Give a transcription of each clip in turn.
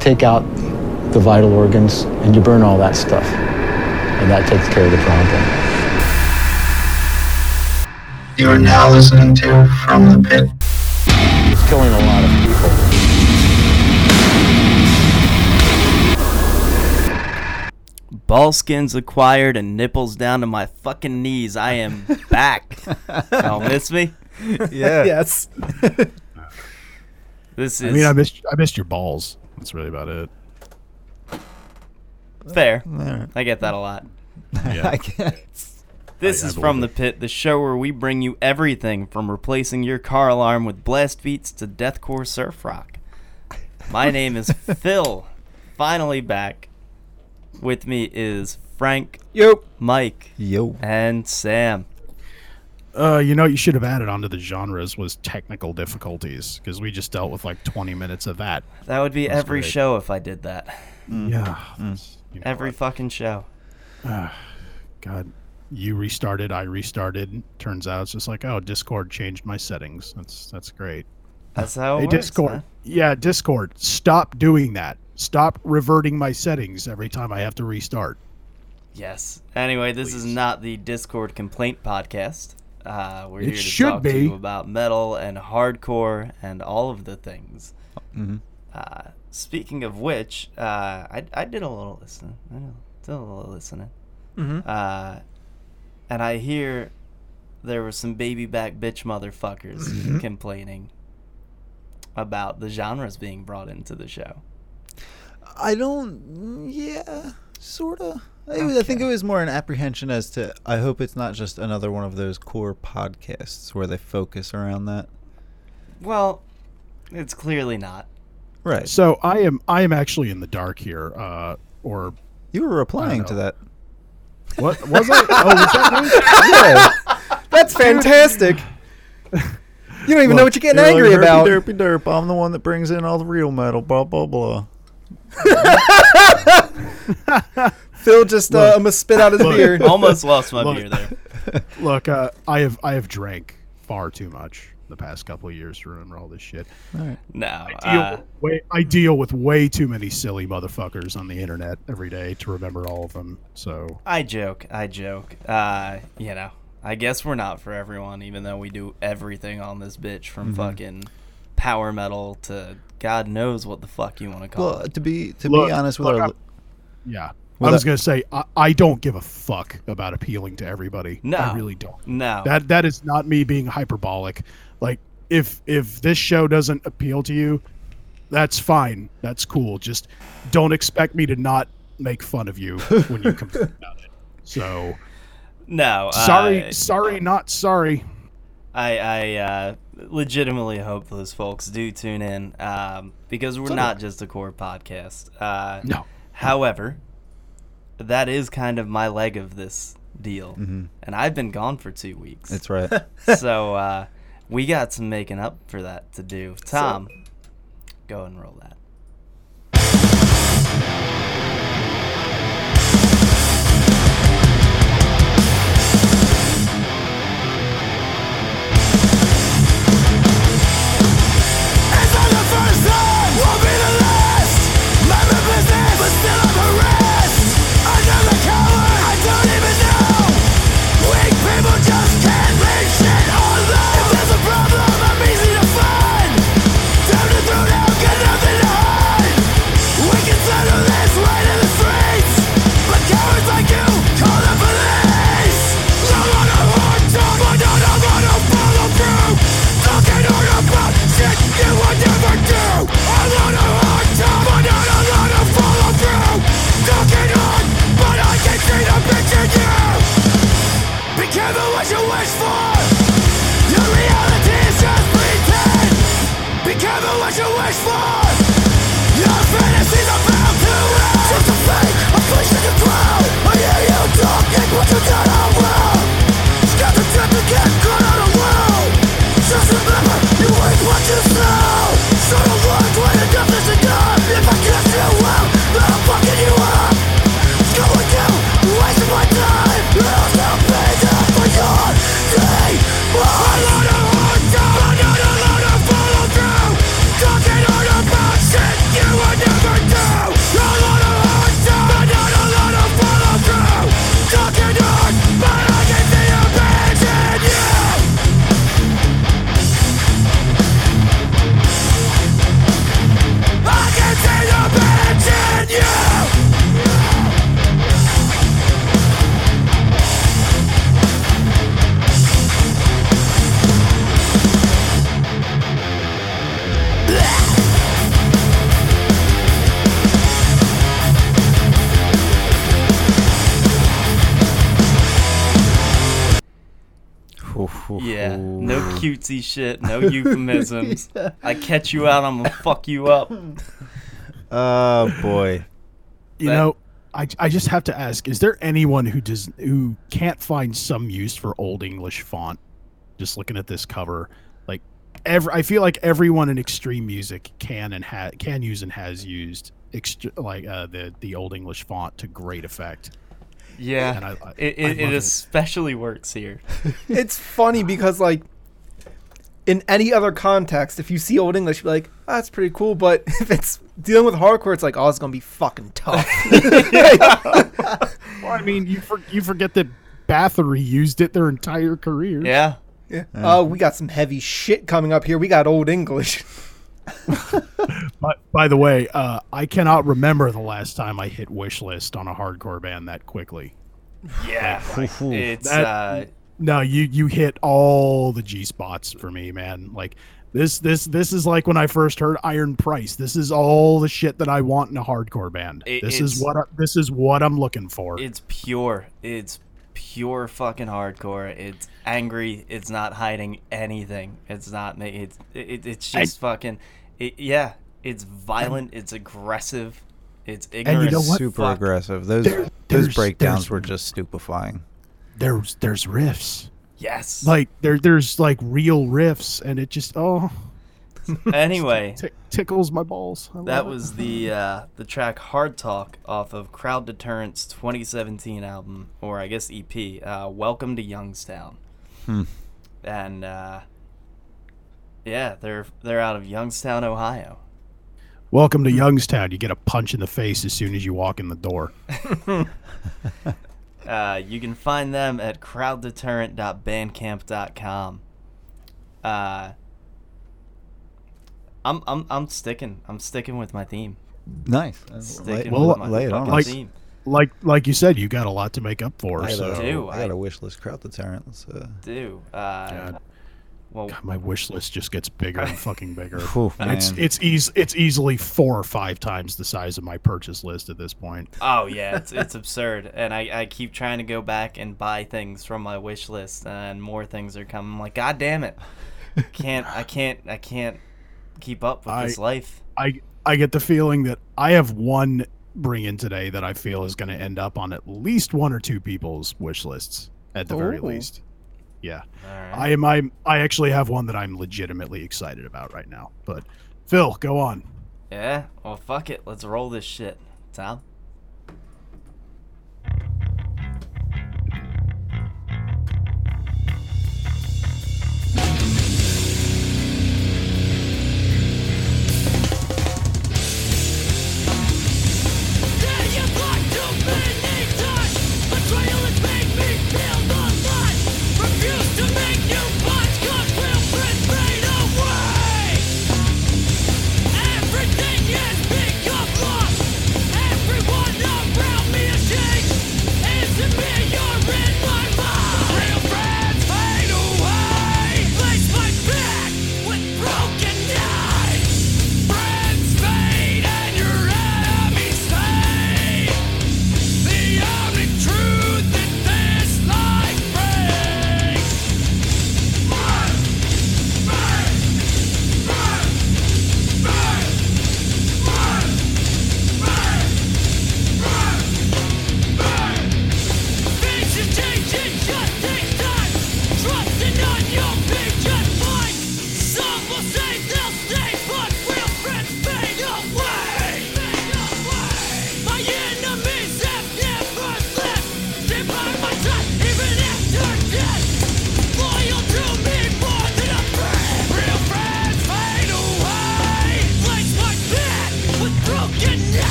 take out the vital organs and you burn all that stuff. And that takes care of the problem. You are now listening to From the Pit. It's killing a lot of people. Ballskins acquired and nipples down to my fucking knees. I am back. Y'all miss me? Yeah. yes. This is. I mean, I missed I missed your balls. That's really about it. fair. Alright. I get that a lot. I guess. This I- I is From the believe Pit, the show where we bring you everything from replacing your car alarm with blast beats to deathcore surf rock. My name is Phil, finally back. With me is Frank, Yo. Mike, Yo. and Sam. Uh, you know, what you should have added onto the genres was technical difficulties because we just dealt with like 20 minutes of that. That would be That's every great. show if I did that. Mm. Yeah. Mm. you know Every what? fucking show. Ah, God, you restarted, I restarted. Turns out it's just like, oh, Discord changed my settings. That's that's great. That's how it hey, works. Discord. man. Yeah, Discord. Stop doing that. Stop reverting my settings every time I have to restart. Yes. Anyway, this is not the Discord complaint podcast. Uh, we're It here to should talk to be. you about metal and hardcore and all of the things. Mm-hmm. Uh, speaking of which, uh, I, I did a little listening. I know, did a little listening. Mhm. Uh, and I hear there were some baby back bitch motherfuckers Mm-hmm. complaining about the genres being brought into the show. I don't. Yeah, sort of. I, I think it was more an apprehension as to. I hope it's not just another one of those core podcasts where they focus around that. Well, it's clearly not. Right. So I am I am actually in the dark here. Uh, or You were replying to that. what was I? Oh, was that me? That's fantastic. You don't even know what you're getting You're angry like, about. Derpy derp, derp. I'm the one that brings in all the real metal. Blah blah blah. Phil just uh, Look. almost spit out his Look. beer. Almost lost my Look. beer there. Look, uh, I have I have drank far too much the past couple of years to remember all this shit. All right. No. I deal, Uh, with way, I deal with way too many silly motherfuckers on the internet every day to remember all of them. So I joke. I joke. Uh, you know, I guess we're not for everyone, even though we do everything on this bitch from Mm-hmm. fucking power metal to God knows what the fuck you want to call Well, it. to be to Look, be honest with look, our I'm- yeah, Well, I was that- gonna say I, I don't give a fuck about appealing to everybody. No. I really don't. No. That that is not me being hyperbolic. Like if if this show doesn't appeal to you, that's fine. That's cool. Just don't expect me to not make fun of you when you complain about it. So no. sorry, sorry, not sorry. I, I uh, legitimately hope those folks do tune in um, because we're So not just a core podcast. Uh, No. However, that is kind of my leg of this deal, Mm-hmm. and I've been gone for two weeks. That's right. so uh, we got some making up for that to do. Tom, go and roll that. No shit, no euphemisms. I catch you out, I'm gonna fuck you up. Oh boy. You That- know, I, I just have to ask: Is there anyone who does who can't find some use for Old English font? Just looking at this cover, like every I feel like everyone in extreme music can and ha- can use and has used ext- like uh, the the Old English font to great effect. Yeah, I, I, it, I it, it it. especially works here. it's funny because like in any other context, if you see Old English, you're like, oh, that's pretty cool. But if it's dealing with hardcore, it's like, oh, it's gonna be fucking tough. Well, I mean, you for, you forget that Bathory used it their entire career. Yeah, yeah. Oh, we got some heavy shit coming up here. We got Old English. But by the way, uh, I cannot remember the last time I hit wish list on a hardcore band that quickly. yeah. It's That- uh, No, you you hit all the G spots for me, man. Like this this this is like when I first heard Iron Price. This is all the shit that I want in a hardcore band. It- this is what I, this is what I'm looking for. it's pure. It's pure fucking hardcore. It's angry. It's not hiding anything. It's not. ma- It's it, it's I- just fucking. It, yeah, it's violent. It's aggressive. It's you ignorant. know what? Super fuck. aggressive. Those There- those breakdowns were just stupefying. There's there's riffs. Yes. Like there there's like real riffs and it just oh anyway, tick tickles my balls. I that was the uh, the track "Hard Talk" off of Crowd Deterrent's 2017 album, or I guess EP. Uh, Welcome to Youngstown. Hmm. And uh, yeah, they're they're out of Youngstown, Ohio. Welcome to Youngstown. You get a punch in the face as soon as you walk in the door. Uh, you can find them at crowddeterrent.bandcamp.com. Uh, I'm I'm I'm sticking. I'm sticking with my theme. Nice. Sticking well, with my lay it on fucking us. theme. Like like you said, you got a lot to make up for. I So got, do, a, I got a wish list crowd deterrent. Let's, uh, Do uh, God. Well, God, my wish list just gets bigger and fucking bigger. Whew, It's man. it's eas- it's easily four or five times the size of my purchase list at this point. Oh yeah, it's it's absurd, and I, I keep trying to go back and buy things from my wish list, and more things are coming. I'm like, God damn it, can't I can't I can't keep up with this life. I I get the feeling that I have one bring in today that I feel is going to end up on at least one or two people's wish lists at the very Oh. least. Yeah, right. I am. I I actually have one that I'm legitimately excited about right now. But Phil, go on. yeah. Well, fuck it. Let's roll this shit, Tom.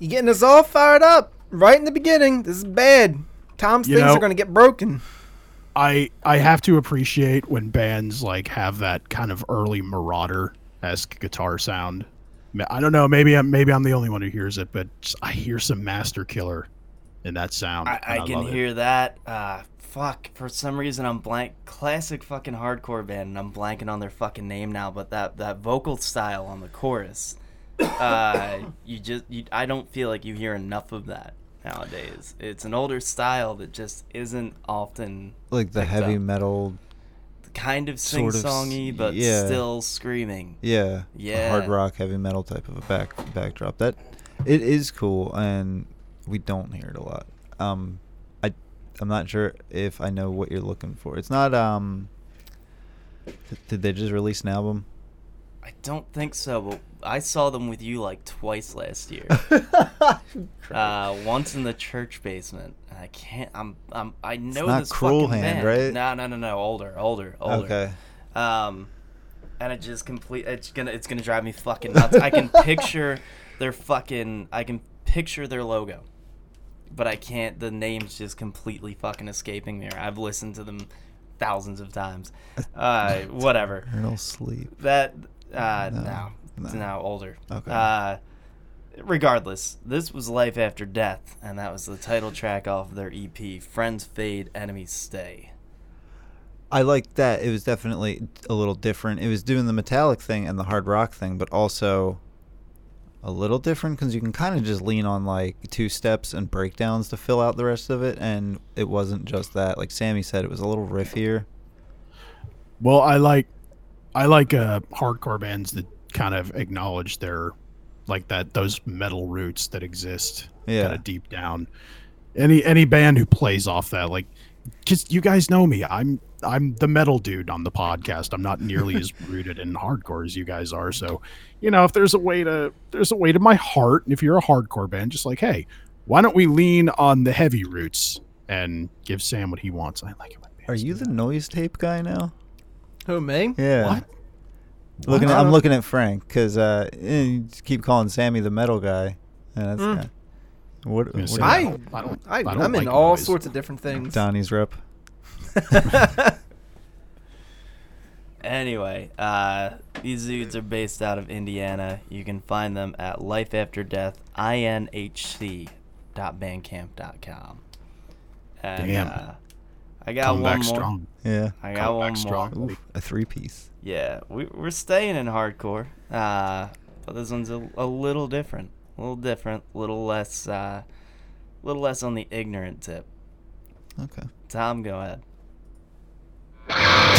You getting us all fired up right in the beginning. This is bad. Tom's You things know- are gonna get broken. I I have to appreciate when bands like have that kind of early Marauder esque guitar sound. I don't know. Maybe I'm maybe I'm the only one who hears it, but I hear some Master Killer in that sound. I, and I can love it. hear that. Uh, fuck. For some reason, I'm blank. Classic fucking hardcore band, and I'm blanking on their fucking name now. But that that vocal style on the chorus, uh, you just you, I don't feel like you hear enough of that nowadays. It's an older style that just isn't often Like the heavy up. metal. kind of sing songy, but yeah. still screaming. Yeah. a hard rock, heavy metal type of a back backdrop. That it is cool, and we don't hear it a lot. Um, I I'm not sure if I know what you're looking for. It's not um. th- Did they just release an album? I don't think so, but I saw them with you like twice last year. uh, once in the church basement. I can't. I'm. I'm. I know not this Cruel fucking Hand, band. right? No, no, no, no. Older, older, older. Okay. Um, and it just complete. It's gonna. It's gonna drive me fucking nuts. I can picture their fucking. I can picture their logo, but I can't. The name's just completely fucking escaping me. I've listened to them thousands of times. Uh, whatever Eternal sleep. that uh No, no, it's no. now older Okay. uh regardless this was life after death and that was the title track off of their ep friends fade enemies stay I liked that. It was definitely a little different. It was doing the metallic thing and the hard rock thing, but also a little different because you can kind of just lean on like two steps and breakdowns to fill out the rest of it. And it wasn't just that. Like Sammy said, it was a little riffier. Well, I like I like uh hardcore bands that kind of acknowledge their like that those metal roots that exist Yeah. kind of deep down. Any any band who plays off that like just you guys know me. I'm I'm the metal dude on the podcast. I'm not nearly as rooted in hardcore as you guys are. So, you know, if there's a way to there's a way to my heart, and if you're a hardcore band, just like, hey, why don't we lean on the heavy roots and give Sam what he wants? I like it when Are you the that. noise tape guy now? Who me? Yeah. What? Looking at, I'm looking at Frank because uh, eh, you keep calling Sammy the metal guy. And that's Mm. kinda- what, what say, I, you- I don't- I, I don't I'm in like all noise. sorts of different things. Donnie's rep. anyway uh these dudes are based out of indiana you can find them at life after death inhc.bandcamp.com and Damn. uh i got Come one back more strong. Yeah. i got Come one back strong. more Ooh, a three piece. Yeah, we, we're staying in hardcore, uh, but this one's a, a little different, a little different, a little less, uh, little less on the ignorant tip. Okay. Tom, go ahead.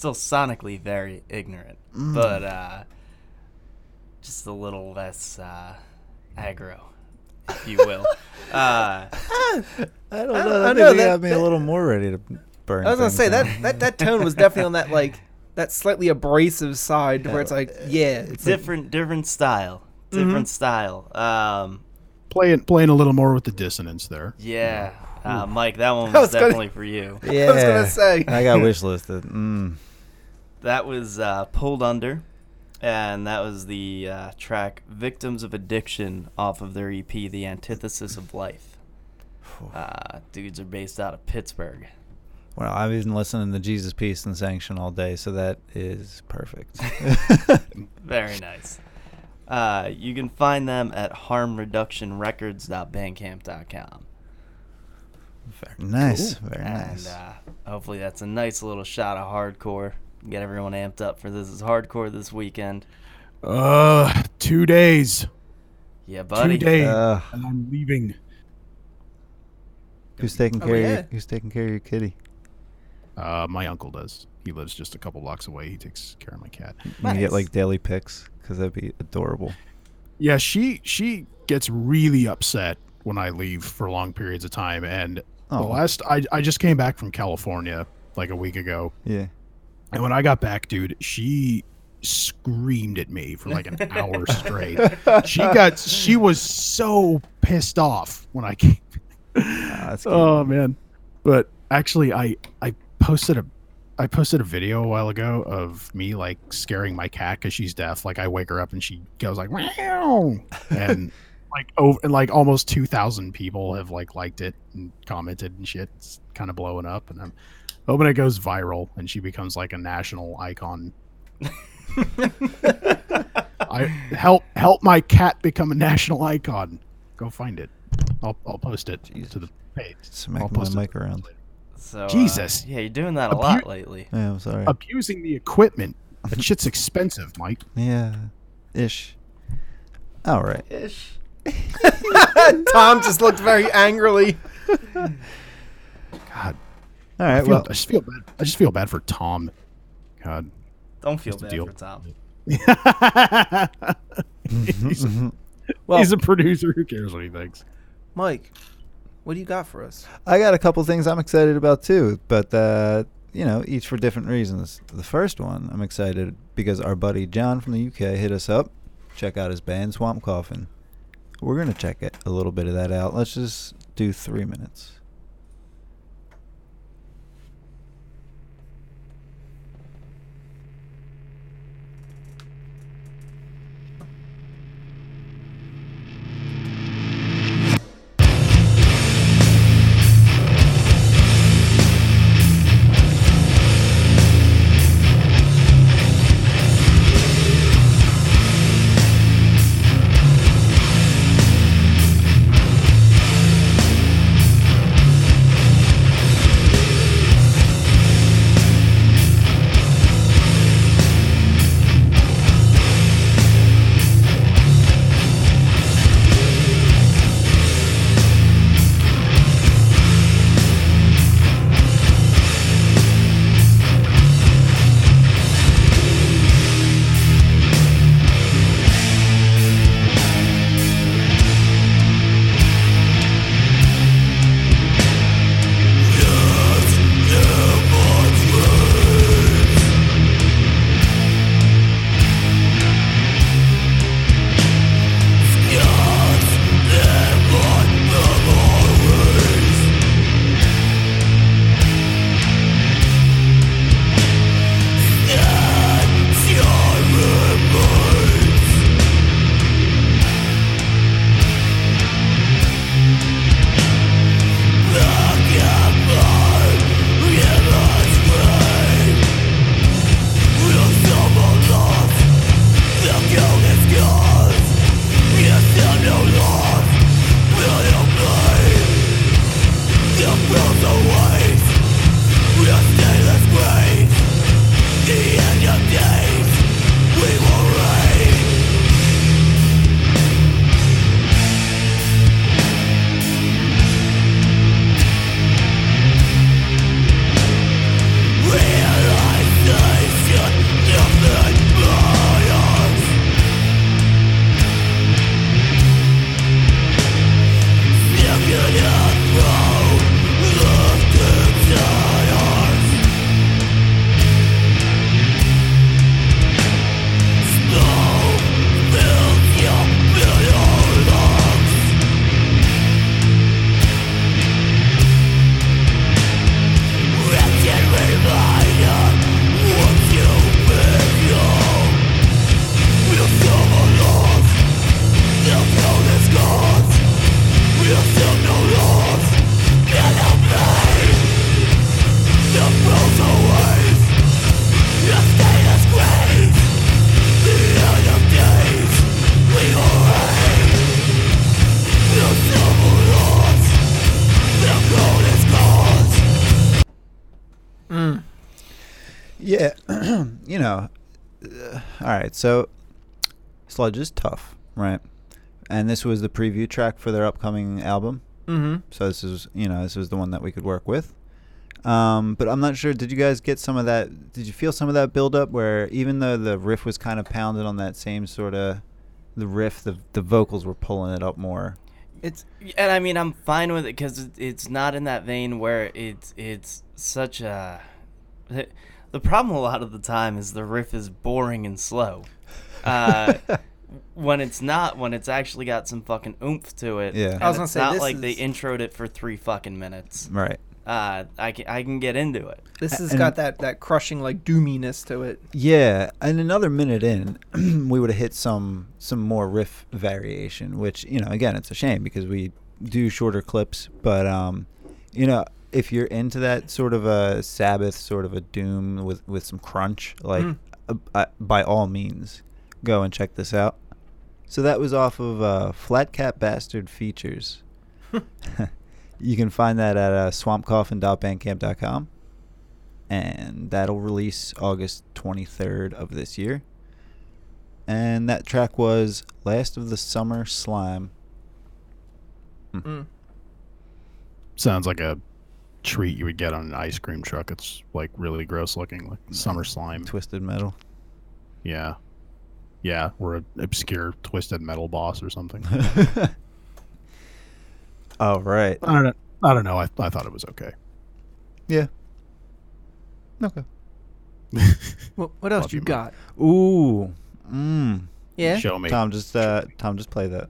Still sonically very ignorant, but uh, just a little less uh, aggro, if you will. uh, I don't know. I That don't maybe know, that- got me a little more ready to burn. I was gonna say down. that, that that tone was definitely on that like that slightly abrasive side where it's like, yeah, it's like, different, different style, different style. Um, Playing playing a little more with the dissonance there. yeah, uh, Mike, that one I was was gonna- definitely for you. Yeah, I was gonna say. I got wish listed. Mm. That was uh, pulled under, and that was the uh, track "Victims of Addiction" off of their EP, "The Antithesis of Life." Uh, dudes are based out of Pittsburgh. Well, I've been listening to Jesus, Piece, and Sanction all day, so that is perfect. Very nice. Uh, you can find them at harmreductionrecords.bandcamp.com. Very nice. Very nice. And uh, hopefully that's a nice little shot of hardcore. Get everyone amped up for this is hardcore this weekend. Uh, two days. Yeah, buddy. Two days, Uh, and I'm leaving. who's taking Oh, care? Of yeah. your, who's taking care of your kitty? Uh, my uncle does. He lives just a couple blocks away. He takes care of my cat. You get like daily pics because that'd be adorable. Yeah, she she gets really upset when I leave for long periods of time. And Oh. the last I I just came back from California like a week ago, Yeah. And when I got back, dude, she screamed at me for like an hour straight. She got she was so pissed off when I came. Oh man. But actually I I posted a I posted a video a while ago of me like scaring my cat cuz she's deaf. Like I wake her up and she goes like meow and like over and like almost 2000 people have like liked it and commented and shit. It's kind of blowing up and I'm hoping it goes viral and she becomes like a national icon. I help help my cat become a national icon. Go find it. I'll I'll post it to the page. I'll post my it. mic around. So uh, Jesus. yeah, you're doing that a Abu- lot lately. Yeah, I'm sorry. Abusing the equipment. That shit's expensive, Mike. yeah, ish. All right. Ish. Tom just looked very angrily. God, All I, feel, Well, I just feel bad. I just feel bad for Tom. God. Don't feel bad deal. for Tom. he's, a, Well, he's a producer. Who cares what he thinks? Mike, what do you got for us? I got a couple things I'm excited about too, but uh, you know, each for different reasons. The first one, I'm excited because our buddy John from the UK hit us up. Check out his band Swamp Coffin. We're gonna check it a little bit of that out. Let's just do three minutes. Right. So, Sludge is tough, right? And this was the preview track for their upcoming album. Mm-hmm. So this is, you know, this was the one that we could work with. Um, but I'm not sure. Did you guys get some of that? Did you feel some of that build up where even though the riff was kind of pounded on that same sort of the riff, the the vocals were pulling it up more. It's And I mean, I'm fine with it because it's not in that vein where it's it's such a. The problem a lot of the time is the riff is boring and slow. Uh, when it's not, when it's actually got some fucking oomph to it. Yeah. I was gonna it's say, not this like they is- introed it for three fucking minutes. Right. Uh, I can I can get into it. this has and- got that that crushing like doominess to it. Yeah, and another minute in, we would have hit some some more riff variation, which you know, again, it's a shame because we do shorter clips, but um, you know, if you're into that sort of a Sabbath, sort of a doom with with some crunch, like Mm. uh, uh, by all means, go and check this out. So that was off of uh, Flat Cap Bastard Features. you can find that at uh, swampcoffin.bandcamp.com and that'll release August 23rd of this year. And that track was Last of the Summer Slime. Mm. Sounds like a treat you would get on an ice cream truck. It's like really gross looking, like summer slime. Twisted Metal. Yeah, yeah, or an obscure twisted metal boss or something. All right. I don't know. I don't know. I, I thought it was okay. Yeah. Okay. What, what else Love you you, man. got? Ooh. Mm. Yeah. Show me. Tom, just uh, Tom, just play that.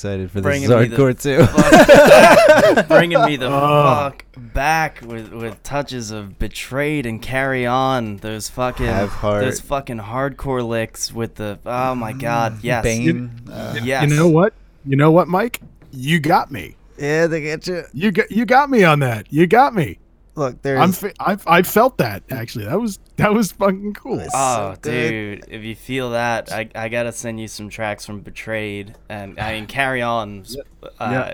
Excited for this Bringing me the hardcore too. fuck- bringing me the Oh. fuck back with with touches of betrayed and carry on. Those fucking Have heart. those fucking hardcore licks with the oh my god yes Bane. Uh, yes You know what? You know what, Mike? You got me. yeah, they get you. You got you got me on that. You got me. Look, there's. I'm fe- I I felt that actually. That was that was fucking cool. Oh, so good. dude! If you feel that, I, I gotta send you some tracks from Betrayed and I mean Carry On. Uh,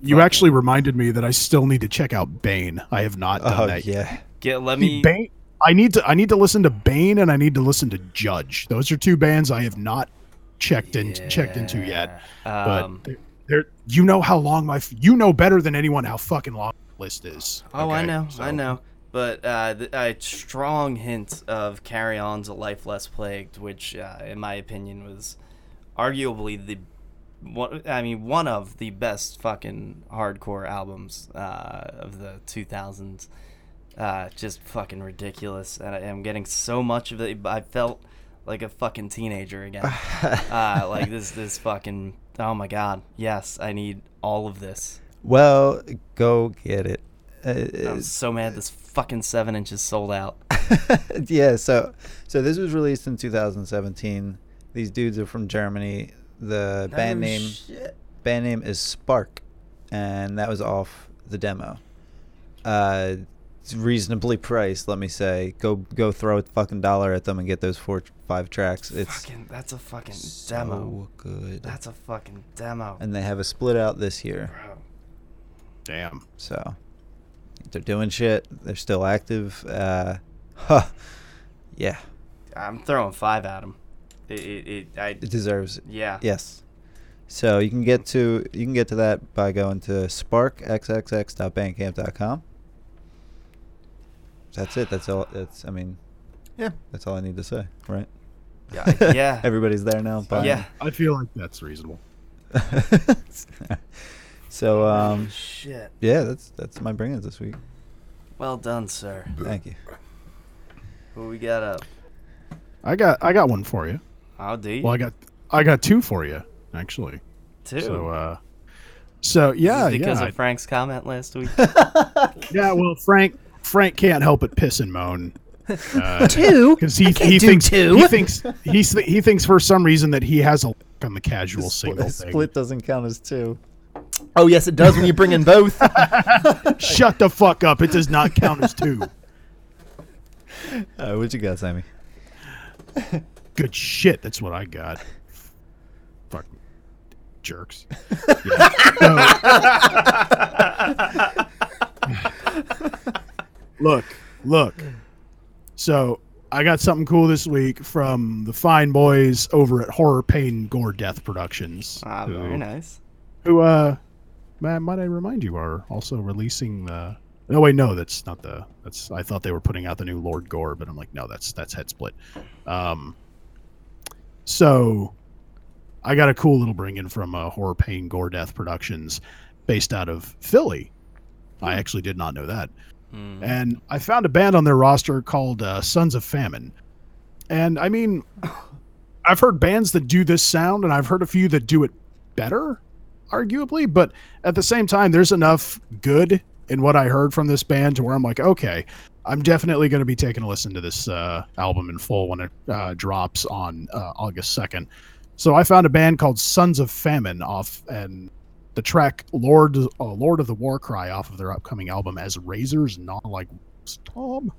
You fucking- actually reminded me that I still need to check out Bane. I have not done oh that. yet. yeah. Get let me. Bane. I need to I need to listen to Bane and I need to listen to Judge. Those are two bands I have not checked in checked into yet. Yeah. But Um, they're, they're you know how long my you know better than anyone how fucking long the list is. oh, I okay? know, I know. But uh, th- a strong hint of Carry On's A Life Less Plagued, which, uh, in my opinion, was arguably the one. I mean, one of the best fucking hardcore albums uh, of the 2000s. Uh, just fucking ridiculous, and I, I'm getting so much of it. I felt like a fucking teenager again. uh, like this, this fucking. Oh my god! Yes, I need all of this. Well, go get it. Uh, I'm so mad this fucking seven inches sold out. yeah, so so this was released in 2017. These dudes are from Germany. The band Oh, name shit. band name is Spark, and that was off the demo. Uh, it's reasonably priced. Let me say, go go throw a fucking dollar at them and get those four five tracks. It's fucking, that's a fucking so demo. good. That's a fucking demo. and they have a split out this year, Bro. Damn. so they're doing shit. They're still active. Uh, huh. Yeah, I'm throwing five at them. It, it, it I, it deserves it. yeah. Yes. So you can get to you can get to that by going to sparkxxx.bandcamp.com. That's it. That's all. That's I mean, Yeah. that's all I need to say, right? Yeah, yeah. Everybody's there now. buying. Yeah. I feel like that's reasonable. so um, Shit. yeah, that's that's my bringers this week. Well done, sir. Thank you. Who we got up? I got I got one for you. How do you? Well, I got I got two for you actually. Two. So uh, so yeah, Is because yeah, of Frank's comment last week. yeah. Well, Frank Frank can't help but piss and moan. Uh, Two? because he can't he do thinks two. he thinks he's he thinks for some reason that he has a on the casual single Split, thing. split doesn't count as two. Oh yes, it does when you bring in both. Shut the fuck up! It does not count as two. Uh, what you got, Sammy? Good shit. That's what I got. Fuck jerks. Yeah. So- look, look. So I got something cool this week from the fine boys over at Horror Pain Gore Death Productions. ah, who- very nice. Who, uh, might I remind you, are also releasing the. No, wait, no, that's not the. That's I thought they were putting out the new Lord Gore, but I'm like, no, that's that's Head Split. Um, so I got a cool little bring in from uh, Horror Pain Gore Death Productions, based out of Philly. I actually did not know that. Mm. And I found a band on their roster called uh, Sons of Famine. And I mean, I've heard bands that do this sound, and I've heard a few that do it better, arguably. But at the same time, there's enough good in what I heard from this band to where I'm like, okay, I'm definitely going to be taking a listen to this uh, album in full when it uh, drops on uh, August 2nd. So I found a band called Sons of Famine off, and the track Lord uh, Lord of the War Cry off of their upcoming album as Razors Not Like Tom.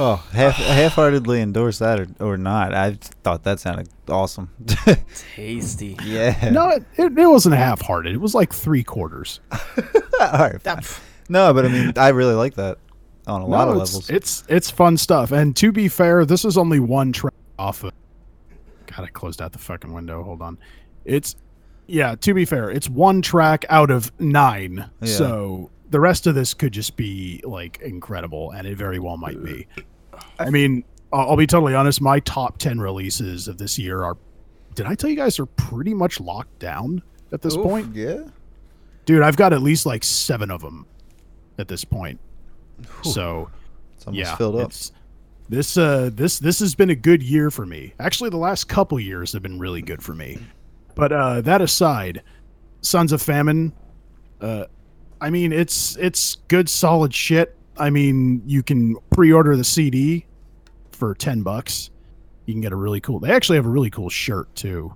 Oh, half half-heartedly endorse that or, or not. I thought that sounded awesome. Tasty. yeah. No, it, it, it wasn't half hearted. It was like three quarters. All right. fine. No, but I mean, I really like that on a lot No, of it's, levels. It's it's fun stuff. And to be fair, this is only one track off of. God, I closed out the fucking window. Hold on. It's yeah. To be fair, it's one track out of nine. Yeah. So the rest of this could just be like incredible, and it very well might be. I mean, I'll I'll be totally honest. My top ten releases of this year are. Did I tell you guys are pretty much locked down at this Oof. point? yeah. dude i've got at least like seven of them at this point so It's almost yeah filled up. this uh this this has been a good year for me. Actually, the last couple years have been really good for me. But uh that aside, Sons of Famine, uh I mean it's it's good solid shit. I mean, you can pre-order the CD for 10 bucks. You can get a really cool. They actually have a really cool shirt too.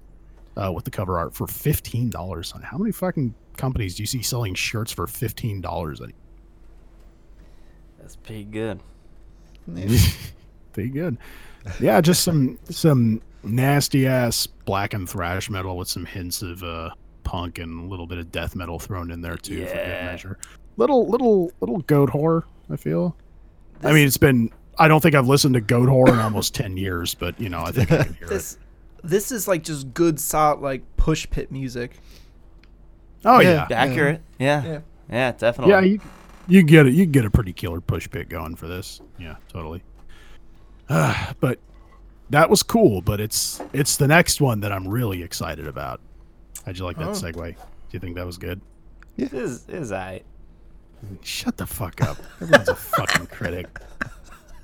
Uh, with the cover art for fifteen dollars. How many fucking companies do you see selling shirts for fifteen dollars? That's pretty good. Pretty good. Yeah, just some some nasty ass black and thrash metal with some hints of uh, punk and a little bit of death metal thrown in there too for good Yeah. measure. Little little little goat whore. I feel. I mean, it's been. I don't think I've listened to goat whore in almost ten years, but you know, I think I can hear it. This this is like just good solid like push pit music. Oh Yeah. yeah, Accurate. Yeah. Yeah. Yeah, definitely. yeah. You you get it. You get a pretty killer push pit going for this. Yeah, totally. Uh, but that was cool. But it's it's the next one that I'm really excited about. How'd you like that Oh. segue? Do you think that was good? It is is I. Shut the fuck up. Everyone's a fucking critic.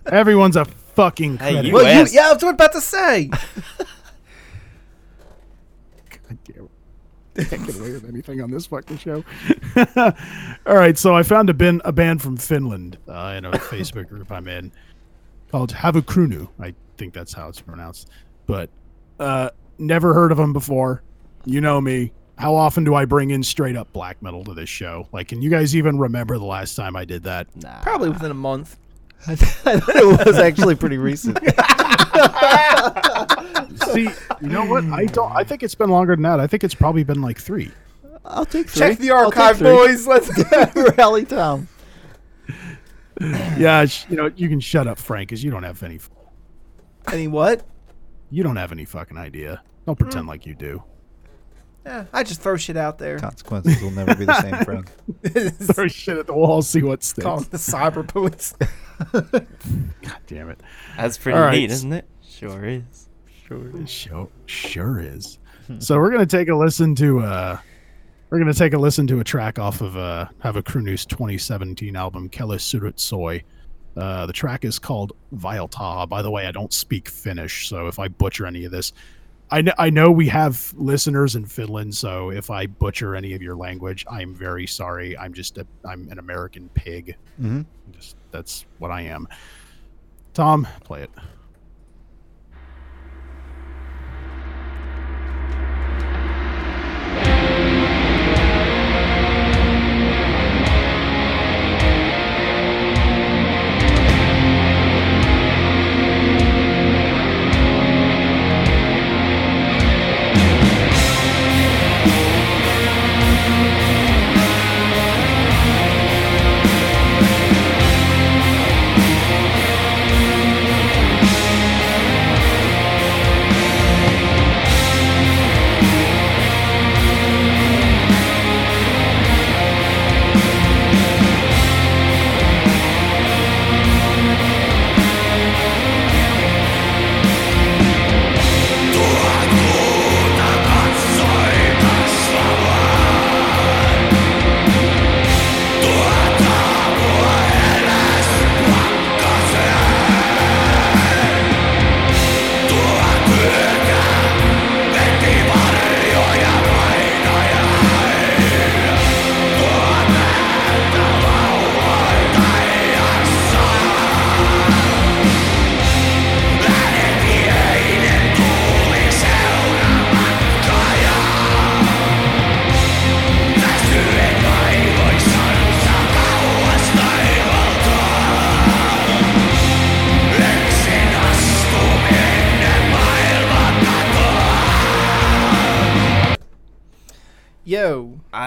Everyone's a fucking critic. Hey, critic. you Well, you, asked. yeah, I was about to say. God damn it. Can't get away with anything on this fucking show. All right, so I found a, bin, a band from Finland uh, in a Facebook group I'm in called Havukruunu. I think that's how it's pronounced. But uh, never heard of them before. You know me. How often do I bring in straight up black metal to this show? Like, can you guys even remember the last time I did that? Nah. Probably within a month. I thought it was actually pretty recent. See, you know what? I don't. I think it's been longer than that. I think it's probably been like three. I'll take three. Check the archive, boys. Let's go Rally Tom. Yeah, sh- you know, you can shut up, Frank, because you don't have any. Any what? You don't have any fucking idea. Don't pretend hmm. like you do. Yeah, I just throw shit out there. Consequences will never be the same, Frank. Throw shit at the wall, see what sticks. Call it the cyber police. God damn it. That's pretty All right. neat, isn't it? Sure is. Sure, sure, sure is. so we're gonna take a listen to uh, we're gonna take a listen to a track off of uh, Havukruunu's 2017 album Kelle Surut Soi. Uh, the track is called Vilta. By the way, I don't speak Finnish, so if I butcher any of this, I know I know we have listeners in Finland, so if I butcher any of your language, I'm very sorry. I'm just a I'm an American pig. Mhm. Just that's what I am. Tom, play it.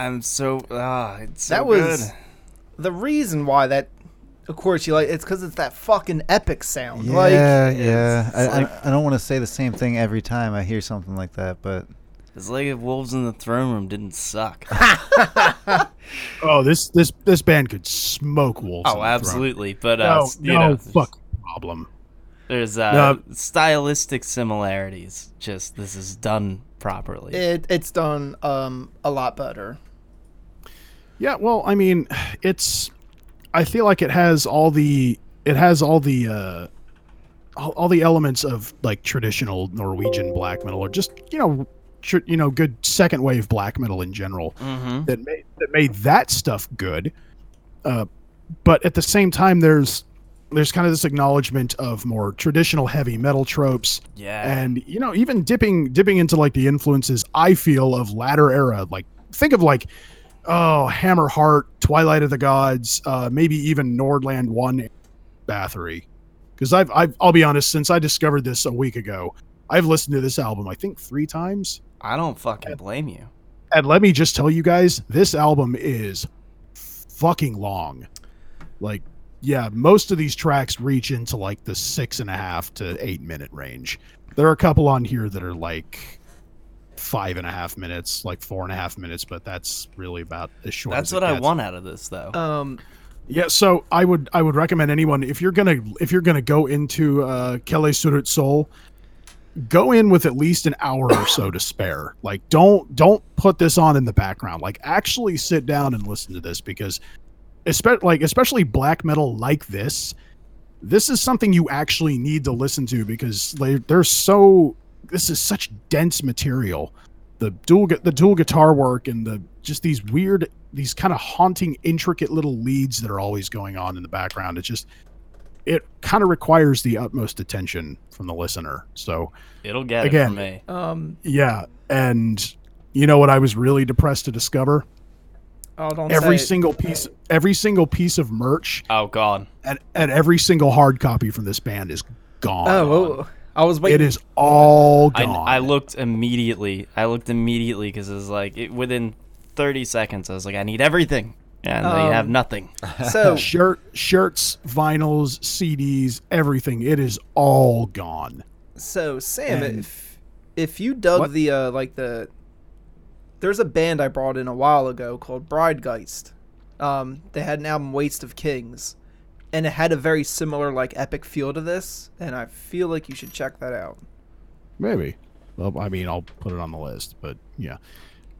I'm so ah, it's so that was good. the reason why that. Of course, you like it's because it's that fucking epic sound. Yeah, like, yeah. I, it's like- I, I don't want to say the same thing every time I hear something like that, but It's like if Wolves in the Throne Room didn't suck. Oh, this this this band could smoke wolves. in oh, the Throne. absolutely. But uh, No, you no know, fuck problem. there's uh, No. stylistic similarities. Just this is done properly. it it's done um a lot better. Yeah, well, I mean, it's. I feel like it has all the. It has all the. uh all, all the elements of like traditional Norwegian black metal, or just you know, tr- you know, good second wave black metal in general Mm-hmm. that made that made that stuff good. Uh, but at the same time, there's there's kind of this acknowledgement of more traditional heavy metal tropes, Yeah. and you know, even dipping dipping into like the influences I feel of latter era. Like think of like oh Hammerheart, Twilight of the Gods, uh, maybe even Nordland One, Bathory. Because I've, I've I'll be honest, since I discovered this a week ago, I've listened to this album I think three times. I don't fucking blame you. And let me just tell you guys, this album is fucking long. Like, yeah, most of these tracks reach into like the six and a half to eight minute range. There are a couple on here that are like five and a half minutes, like four and a half minutes, but that's really about as short. That's as it what I gets. want out of this, though. Um, Yeah, so I would I would recommend anyone if you're gonna if you're gonna go into uh, Kelle Surut Soi, go in with at least an hour or so to spare. Like don't don't put this on in the background. Like actually sit down and listen to this because, especially like especially black metal like this, this is something you actually need to listen to because they they're so this is such dense material. The dual the dual guitar work and the just these weird these kind of haunting intricate little leads that are always going on in the background. It's just it kind of requires the utmost attention from the listener. So It'll get again, it for me. um, yeah, and you know what I was really depressed to discover? oh, don't Every say it. single piece every single piece of merch Oh God. and, and every single hard copy from this band is gone. Oh, whoa. I was it waiting. is all gone. I looked immediately. I looked immediately because it was like it, within 30 seconds. I was like, I need everything, and they have Um, nothing. So shirt shirts, vinyls, CDs, everything. It is all gone. So Sam, And- if if you dug What? the uh, like the there's a band I brought in a while ago called Bridegeist. Um, they had an album Waste of Kings, and it had a very similar like epic feel to this, and I feel like you should check that out. Maybe. Well, I mean, I'll put it on the list, but yeah,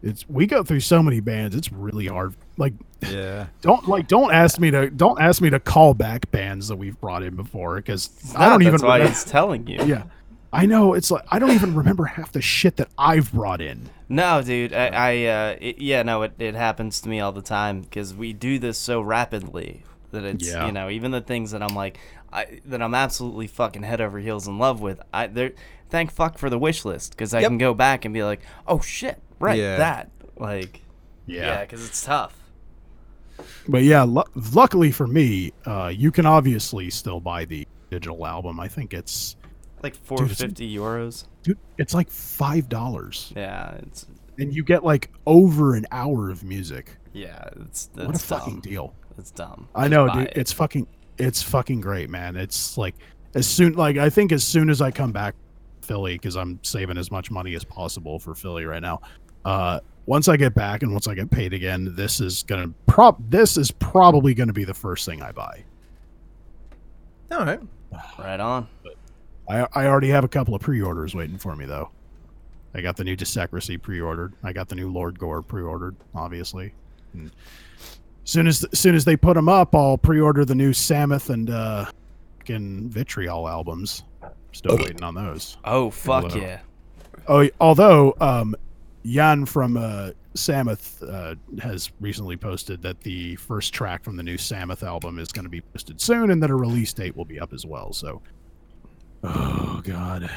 it's we go through so many bands. It's really hard. Like, Yeah. don't like don't ask me to don't ask me to call back bands that we've brought in before because I don't even That's why remember. he's telling you. Yeah, I know. It's like I don't even remember half the shit that I've brought in. No, dude. I, I uh, it, yeah, no, it, it happens to me all the time because we do this so rapidly that it's Yeah. you know even the things that I'm like I that I'm absolutely fucking head over heels in love with. I there, thank fuck for the wish list because I Yep. can go back and be like, oh shit, right, Yeah. that like yeah, because it's tough. But yeah, lu- luckily for me, uh, you can obviously still buy the digital album. I think it's Like it's- 450 euros. dude, it's like five dollars, Yeah, it's and you get like over an hour of music. yeah, it's what a that's fucking deal! It's dumb. I Just know, dude. it. It's fucking, it's fucking great, man. It's like as soon, like I think as soon as I come back, Philly, because I'm saving as much money as possible for Philly right now. Uh, once I get back and once I get paid again, this is gonna prop. This is probably gonna be the first thing I buy. All right. right on. I, I already have a couple of pre-orders waiting for me though. I got the new Desecresy pre-ordered. I got the new Lord Gore pre-ordered, obviously. And soon as soon as they put them up, I'll pre-order the new Sammath and uh, fucking Vitriol albums. Still waiting on those. Oh fuck Hello. yeah. Oh, although um, Jan from uh, Sammath uh, has recently posted that the first track from the new Sammath album is going to be posted soon, and that a release date will be up as well. So, oh god,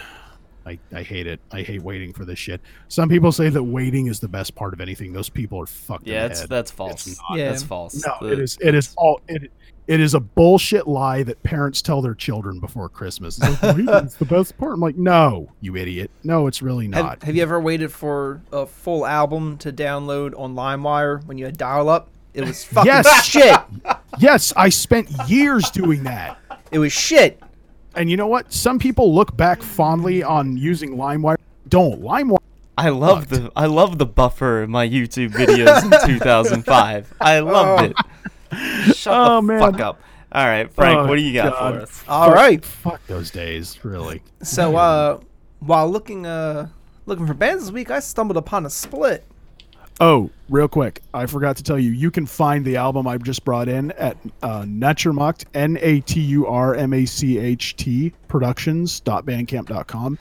I I hate it. I hate waiting for this shit. Some people say that waiting is the best part of anything. Those people are fucked. Yeah, in the it's head. that's false. not. Yeah. That's false. No, The- it is. It is all. It, it is a bullshit lie that parents tell their children before Christmas. It's like, "Waiting's the best part. I'm like, no, you idiot. No, it's really Have, not. have you ever waited for a full album to download on LimeWire when you had dial up? It was fucking Yes. shit. Yes, I spent years doing that. It was shit. And you know what? Some people look back fondly on using LimeWire. Don't LimeWire. I love the I love the buffer in my YouTube videos in 2005. I loved it. Shut Oh, the man. fuck up. All right, Frank, Oh, what do you got God. for us? All right. Fuck those days, really. So uh while looking uh looking for bands this week, I stumbled upon a split. Oh, real quick, I forgot to tell you. You can find the album I've just brought in at uh, Naturmacht, N A T U R M A C H T Productions.bandcamp.com,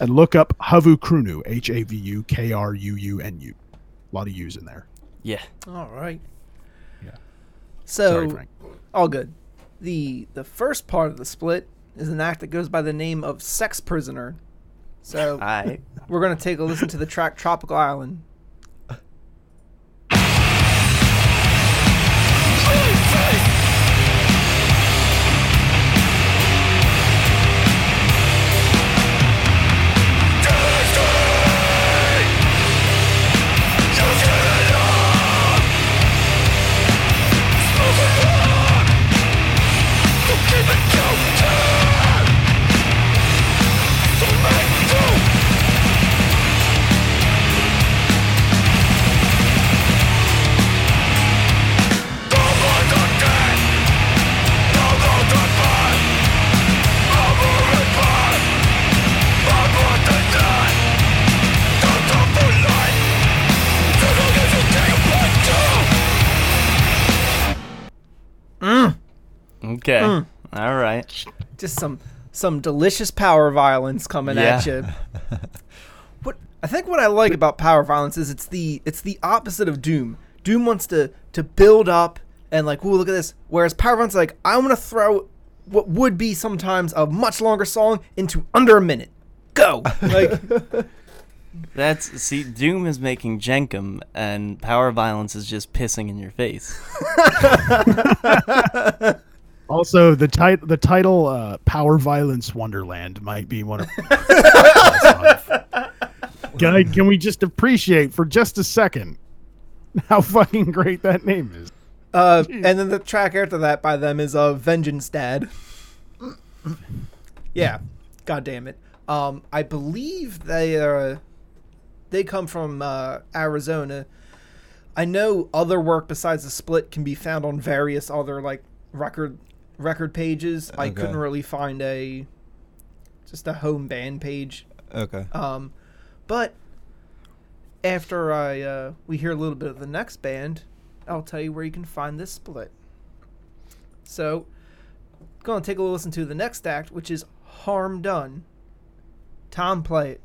and look up Havukruunu, H A V U K R U U N U. A lot of U's in there. Yeah. All right. Yeah. So, Sorry, Frank. all good. The the first part of the split is an act that goes by the name of Sex Prisoner. So I. we're gonna take a listen to the track Tropical Island. Okay. Mm. All right. Just some some delicious power violence coming at you. What I think what I like about power violence is it's the it's the opposite of Doom. Doom wants to to build up and like, ooh, look at this. Whereas power violence is like, I want to throw what would be sometimes a much longer song into under a minute. Go. Like That's see, Doom is making Jenkum, and Power Violence is just pissing in your face. Also, the tit- the title uh, "Power Violence Wonderland" might be one of. can I? Can we just appreciate for just a second how fucking great that name is? Uh, and then the track after that by them is uh, Vengeance Dad. yeah, god damn it. Um, I believe they are. They come from uh, Arizona. I know other work besides the split can be found on various other like record record pages. I couldn't really find a just a home band page Okay. um, but after I uh, we hear a little bit of the next band, I'll tell you where you can find this split. So, go and take a listen to the next act, which is Harm Done. Tom, play it.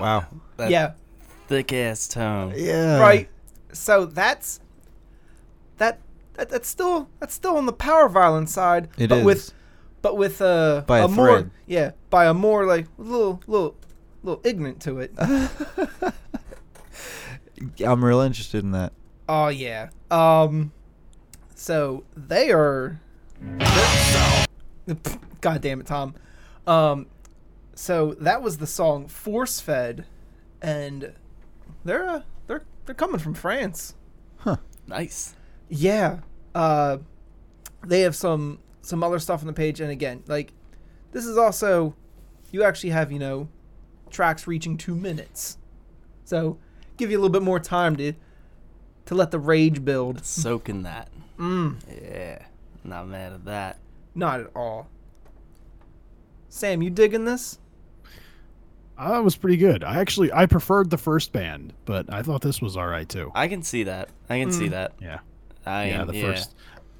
Wow. That yeah, thick ass tone. Yeah. right. So that's that, that that's still that's still on the power violence side, It but is. with but with uh, By a more yeah by a more like a little little little ignorant to it. I'm real interested in that. Oh yeah. Um. So they are. God damn it, Tom. Um. So that was the song "Force Fed," and they're uh, they're they're coming from France. Huh. Nice. Yeah. Uh, they have some some other stuff on the page, and again, like this is also you actually have you know tracks reaching two minutes. So give you a little bit more time to to let the rage build. Soaking that. Mm, Yeah. Not mad at that. not at all. Sam, you digging this? Uh, that was pretty good. I actually I preferred the first band, but I thought this was all right too. I can see that. I can see that. Yeah. I yeah, am, the yeah. first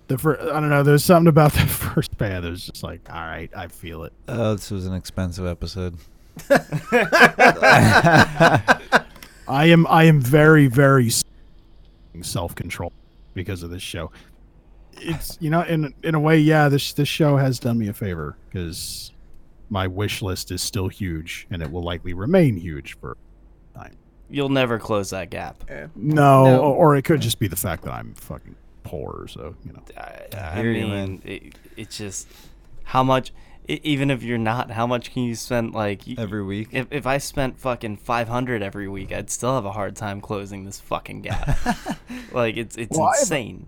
the first I don't know, there's something about the first band that was just like, all right, I feel it. Oh, this was an expensive episode. I am I am very very self control because of this show. It's you know in in a way yeah this this show has done me a favor because my wish list is still huge and it will likely remain huge for time. You'll never close that gap. No, No. or or it could just be the fact that I'm fucking poor. So you know. I, I I hear you, mean, man. it, it's just how much. e- Even if you're not, how much can you spend? Like Every week. If if I spent fucking five hundred every week, I'd still have a hard time closing this fucking gap. like it's it's Well, I have- insane.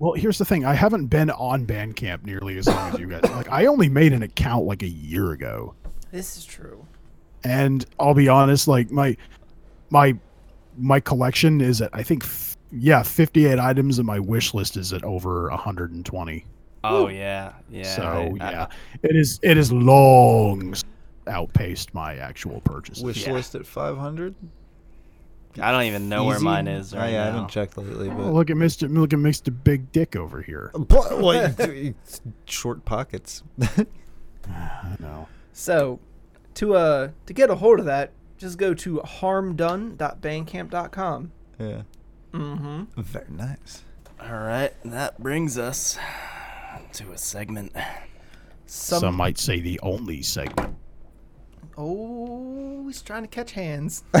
Well, here's the thing. I haven't been on Bandcamp nearly as long as you guys. Like, I only made an account like a year ago, This is true. and I'll be honest. Like my my my collection is at I think f- yeah, 58 items, and my wish list is at over 120. Oh yeah, yeah. so I- I- yeah, it is it is long outpaced my actual purchases. Wish Yeah. list at 500. I don't even know where mine is Oh, right yeah, I now. haven't checked lately, Oh, but look at Mr. Look at Mr. Big Dick over here. But, what, short pockets. I know. So, to uh to get a hold of that, just go to harmdone.bandcamp.com. yeah, Mm-hmm. very nice. All right, that brings us to a segment. Some, Some might say the only segment. Oh, he's trying to catch hands.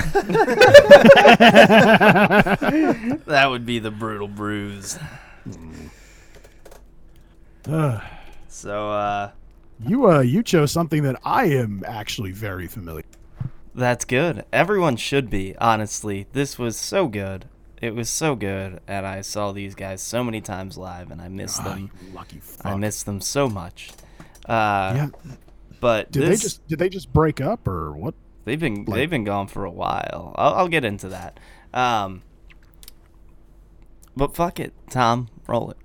That would be the brutal bruise. Ugh. So uh You uh you chose something that I am actually very familiar. That's good. Everyone should be, honestly. This was so good. It was so good, and I saw these guys so many times live, and I miss Ah, them. lucky fuck. I miss them so much. Uh, Yeah. But Did this, they just did they just break up or what? they've been like- they've been gone for a while. I'll, I'll get into that. Um, but fuck it, Tom, roll it.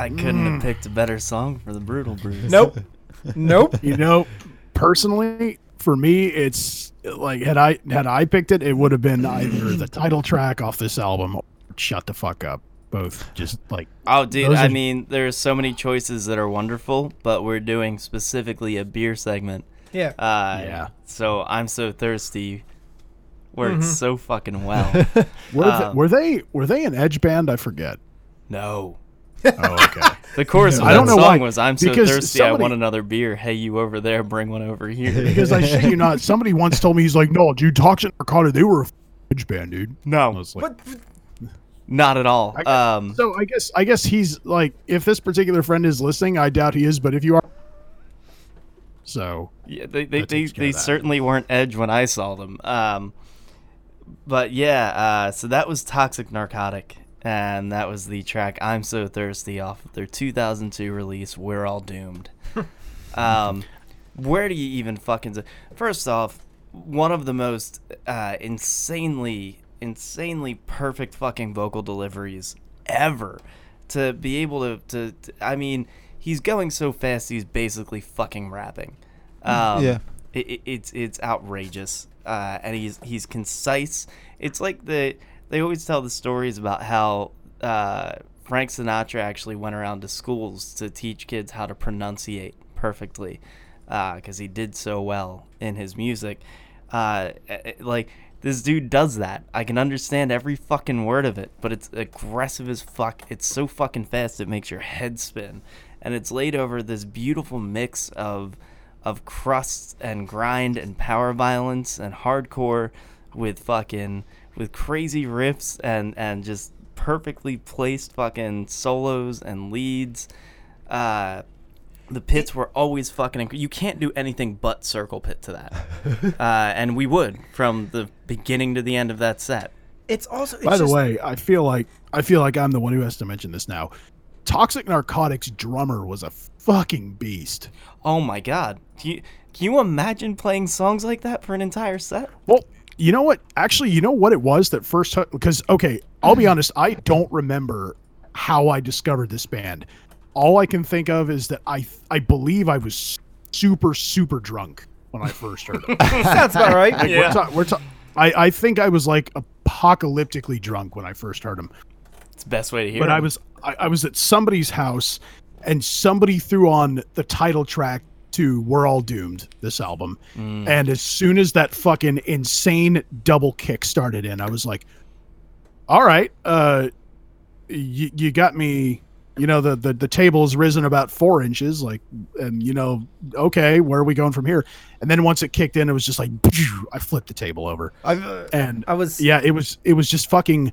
I couldn't have picked a better song for the brutal bruise. Nope. nope. You know, personally, for me, it's like had I had I picked it, it would have been either the title track off this album or "Shut the Fuck Up." Both just like Oh, dude, Those I are- mean, there's so many choices that are wonderful, but we're doing specifically a beer segment. Yeah. Uh, Yeah. So I'm so thirsty. Works Mhm. so fucking well. were, Um, they, were they were they an edge band? I forget. no. Oh, okay. The chorus of I that don't know song why, was "I'm so because thirsty, I want another beer. Hey, you over there, bring one over here." Because I shit you not, somebody once told me he's like, no, dude, Toxic Narcotic, they were a a f- band, dude. No, was like, not at all. I guess- Um, so I guess I guess he's like, if this particular friend is listening, I doubt he is, but if you are, so Yeah, they they, they, they certainly weren't Edge when I saw them. Um, but yeah, uh, so that was Toxic Narcotic, and that was the track "I'm So Thirsty" off of their 2002 release "We're All Doomed." um, where do you even fucking? s- First off, one of the most uh, insanely, insanely perfect fucking vocal deliveries ever. To be able to, to, to I mean, he's going so fast, he's basically fucking rapping. Um, Yeah. it, it, it's it's outrageous, uh, and he's he's concise. It's like the they always tell the stories about how uh, Frank Sinatra actually went around to schools to teach kids how to pronunciate perfectly, because he did so well in his music. Uh, eh, eh, like this dude does that. I can understand every fucking word of it, but it's aggressive as fuck. It's so fucking fast it makes your head spin, and it's laid over this beautiful mix of of crust and grind and power violence and hardcore with fucking with crazy riffs and and just perfectly placed fucking solos and leads. Uh, the pits were always fucking. Inc- you can't do anything but circle pit to that, uh, and we would from the beginning to the end of that set. It's also. It's By the just- way, I feel like I feel like I'm the one who has to mention this now. Toxic Narcotic's drummer was a fucking beast. Oh my god, can you, can you imagine playing songs like that for an entire set? Well, you know what? Actually, you know what it was that first because okay, I'll be mm-hmm. honest, I don't remember how I discovered this band. All I can think of is that I I believe I was super super drunk when I first heard it. Sounds about right. Like, we're ta- we're ta- I I think I was like apocalyptically drunk when I first heard them. It's the best way to hear. but I was I, I was at somebody's house and somebody threw on the title track to We're All Doomed, this album. And as soon as that fucking insane double kick started in, I was like, All right, uh you, you got me you know the, the the table's risen about four inches like and you know okay where are we going from here and then once it kicked in it was just like i flipped the table over I've, uh, and I was. yeah it was it was just fucking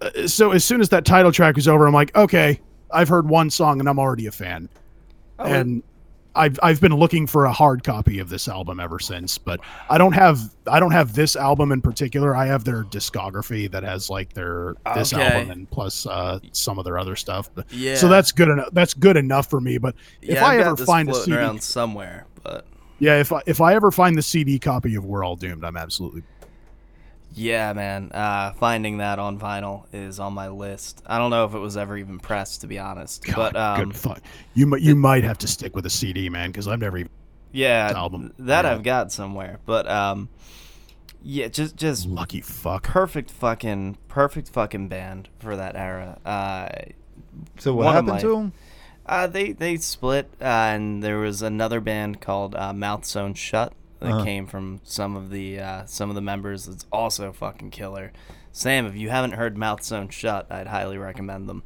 uh, so as soon as that title track was over i'm like okay i've heard one song and i'm already a fan I and I've I've been looking for a hard copy of this album ever since, but I don't have I don't have this album in particular. I have their discography that has like their this Okay. album and plus uh, some of their other stuff. But, yeah. So that's good enough. That's good enough for me. But if yeah, I ever find a CD, around somewhere, but yeah, if I if I ever find the CD copy of We're All Doomed, I'm absolutely yeah, man, uh, finding that on vinyl is on my list. I don't know if it was ever even pressed, to be honest. God, but um, good fuck. You might you might have to stick with a CD, man, because I've never even yeah, album. that Yeah. I've got somewhere. But um, yeah, just just lucky fuck. perfect fucking perfect fucking band for that era. Uh, so what happened my- to them? Uh, they they split, uh, and there was another band called uh, Mouth Sewn Shut that Uh-huh. came from some of the uh, some of the members. That's also fucking killer. Sam, if you haven't heard Mouth Sewn Shut, I'd highly recommend them.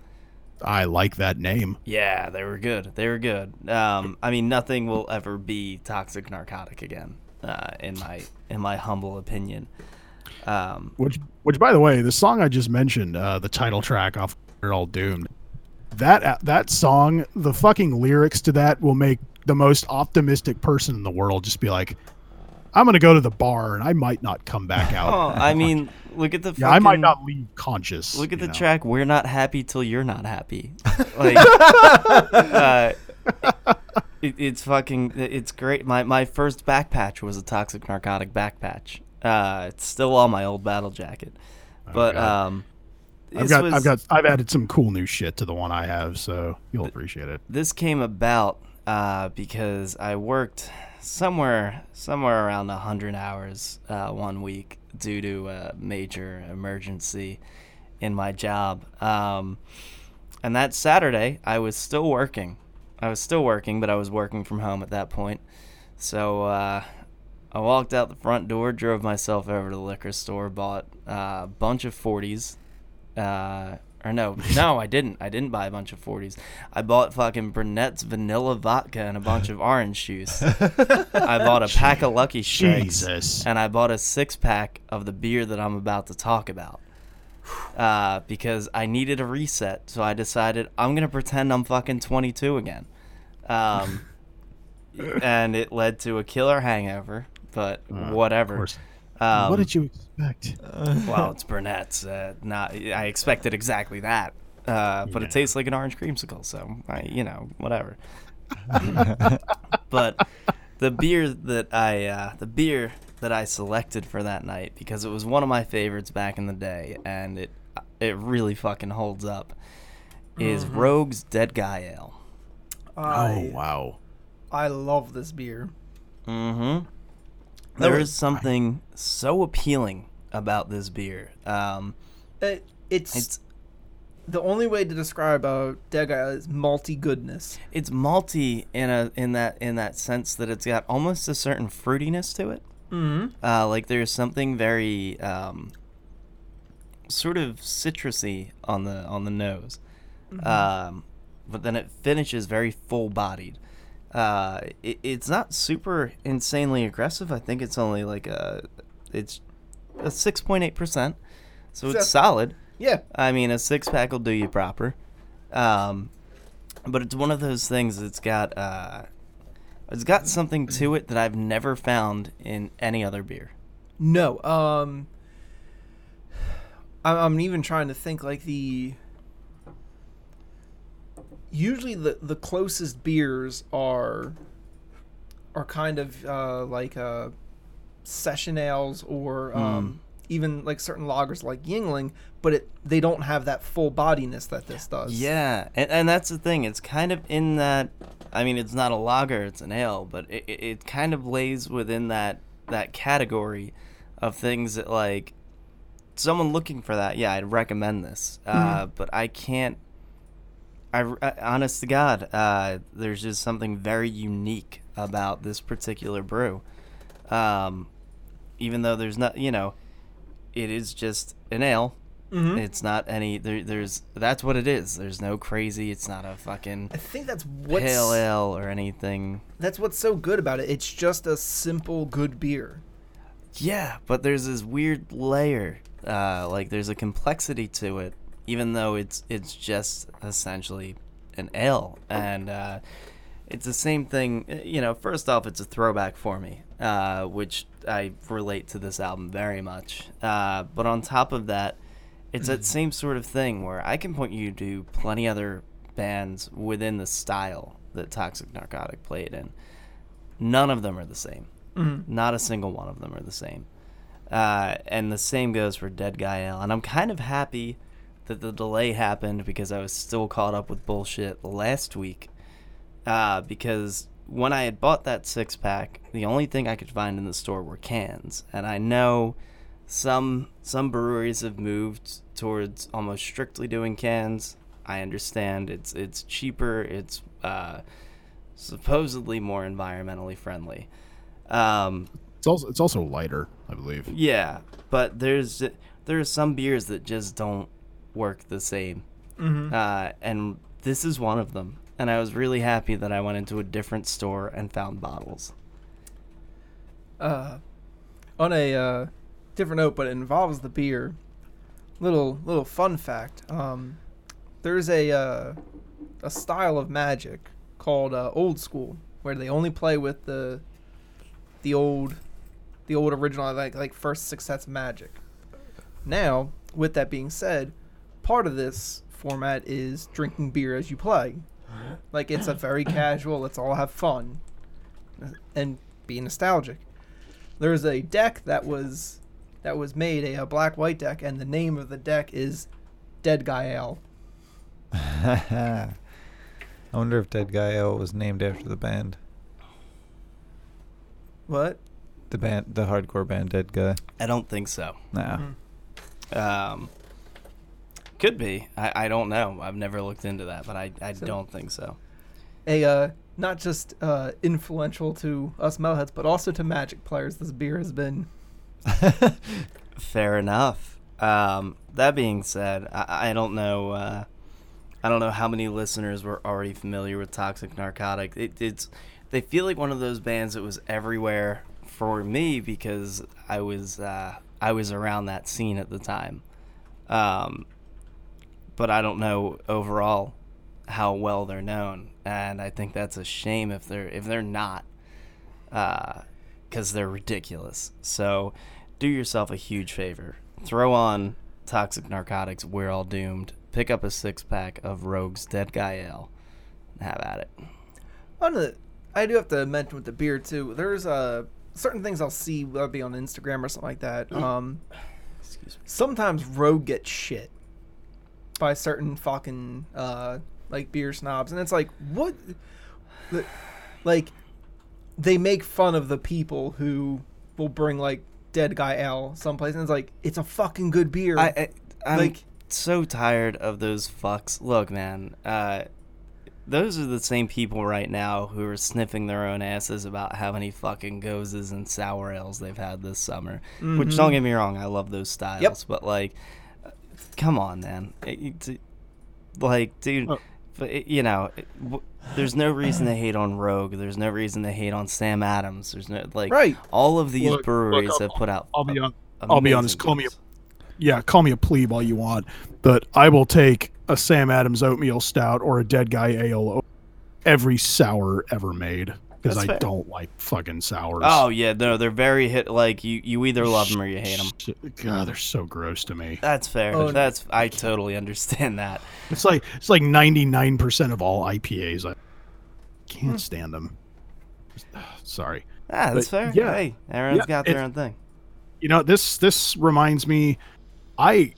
I like that name. Yeah, they were good. They were good. Um, I mean, nothing will ever be Toxic Narcotic again, uh, in my in my humble opinion. Um, Which, which, by the way, the song I just mentioned, uh, the title track off "We're All Doomed," that uh, that song, the fucking lyrics to that will make the most optimistic person in the world just be like, "I'm gonna go to the bar and I might not come back out." oh, I mean, look at the. yeah, I might not leave conscious. Look at the know? track "We're Not Happy Till You're Not Happy." Like, uh, it, it's fucking. It's great. My my first back patch was a toxic narcotic back patch. Uh, it's still on my old battle jacket, but God. um, I've got, was- I've got, I've added some cool new shit to the one I have, so you'll appreciate it. this came about uh, because I worked somewhere somewhere around hundred hours uh, one week due to a major emergency in my job. Um, and that Saturday, I was still working. I was still working, but I was working from home at that point. So uh, I walked out the front door, drove myself over to the liquor store, bought uh, a bunch of 40s, uh, Or no, no, I didn't. I didn't buy a bunch of 40s. I bought fucking Burnett's vanilla vodka and a bunch of orange juice. I bought a pack of Lucky Strikes. Jesus. And I bought a six pack of the beer that I'm about to talk about. Uh, because I needed a reset, so I decided I'm gonna pretend I'm fucking 22 again. Um, and it led to a killer hangover, but whatever. course. Um, what did you expect? well, it's Burnett's. Uh, not. I expected exactly that, uh, but Yeah. it tastes like an orange creamsicle. So I, you know, whatever. but the beer that I, uh, the beer that I selected for that night because it was one of my favorites back in the day, and it, it really fucking holds up, is Rogue's Dead Guy Ale. I, oh wow. I love this beer. Mm-hmm. There is something so appealing about this beer. Um, It, it's, it's the only way to describe a Guy is malty goodness. it's malty in a in that in that sense that it's got almost a certain fruitiness to it. Mm-hmm. Uh, like there's something very um, sort of citrusy on the on the nose, um, but then it finishes very full bodied. Uh, it, it's not super insanely aggressive. I think it's only like a it's a six point eight percent, so it's solid. Yeah. I mean, a six pack will do you proper. Um, but it's one of those things that's got uh, it's got something to it that I've never found in any other beer. No. Um. I'm even trying to think like the. Usually the the closest beers are. Are kind of uh, like uh, session ales or um, even like certain lagers like Yuengling, but it they don't have that full bodiness that this does. Yeah, and, and that's the thing. It's kind of in that. I mean, it's not a lager; it's an ale, but it, it, it kind of lays within that that category of things that like someone looking for that. Yeah, I'd recommend this, uh, but I can't. I, I honest to God, uh, there's just something very unique about this particular brew. Um, even though there's not, you know, it is just an ale. Mhm. It's not any. There, there's that's what it is. There's no crazy. It's not a fucking I think that's what's pale ale or anything. that's what's so good about it. It's just a simple good beer. Yeah, but there's this weird layer. Uh, like there's a complexity to it, even though it's it's just essentially an ale, and uh, it's the same thing. You know, first off, it's a throwback for me, uh, which I relate to this album very much. Uh, but on top of that, it's that same sort of thing where I can point you to plenty other bands within the style that Toxic Narcotic played in. None of them are the same. Not a single one of them are the same. Uh, and the same goes for Dead Guy Ale. And I'm kind of happy that the delay happened because I was still caught up with bullshit last week. Uh, because when I had bought that six pack, the only thing I could find in the store were cans. And I know some some breweries have moved towards almost strictly doing cans. I understand it's it's cheaper. It's uh, supposedly more environmentally friendly. Um, It's also it's also lighter, I believe. yeah, but there's there are some beers that just don't work the same, uh, and this is one of them. And I was really happy that I went into a different store and found bottles. Uh, on a uh, different note, but it involves the beer. Little little fun fact. Um, there's a uh, a style of magic called uh, old school, where they only play with the the old the old original like like first six sets of magic. Now, with that being said, part of this format is drinking beer as you play. Like it's a very casual. Let's all have fun and be nostalgic. There's a deck that was that was made a, a black white deck, and the name of the deck is Dead Guy Ale. I wonder if Dead Guy Ale was named after the band. What? The band, the hardcore band, Dead Guy. I don't think so. Nah. Mhm. Um, could be. I, I don't know. I've never looked into that, but I, I So- don't think so. A uh, not just uh, influential to us metalheads, but also to Magic players. This beer has been. Fair enough. Um, that being said, I, I don't know. Uh, I don't know how many listeners were already familiar with Toxic Narcotic. It, it's they feel like one of those bands that was everywhere for me because I was uh, I was around that scene at the time. Um, but I don't know overall how well they're known, and I think that's a shame if they're if they're not, because they're ridiculous. So, do yourself a huge favor. Throw on Toxic Narcotics. We're all doomed. Pick up a six pack of Rogue's Dead Guy Ale. Have at it. On the, I do have to mention with the beer too. There's uh certain things I'll see whether it be on Instagram or something like that. Um, Excuse me. sometimes Rogue gets shit by certain fucking uh like beer snobs, and it's like what, like they make fun of the people who will bring like Dead Guy Ale someplace, and it's like it's a fucking good beer. I, I I'm Like- so tired of those fucks. Look, man. Uh, those are the same people right now who are sniffing their own asses about how many fucking goses and sour ales they've had this summer. Which don't get me wrong, I love those styles, but like, come on, man. It- it's- like, dude, Oh. but it- you know, it- w- there's no reason to hate on Rogue. There's no reason to hate on Sam Adams. There's no like Right. all of these Look- look, breweries I'll- have put out. I'll be a- on. I'll be amazing honest, call me a- Yeah, call me a plebe all you want, but I will take a Sam Adams oatmeal stout or a Dead Guy ale every sour ever made because I fair. don't like fucking sours. Oh yeah, no, they're very hit. Like you, you either love them or you hate them. God, they're so gross to me. That's fair. Oh. That's I totally understand that. It's like it's like ninety nine percent of all IPAs. I Hmm. can't stand them. Sorry. Ah, that's But, fair. yeah. Hey, everyone's Yeah, got their own thing. You know this this reminds me, I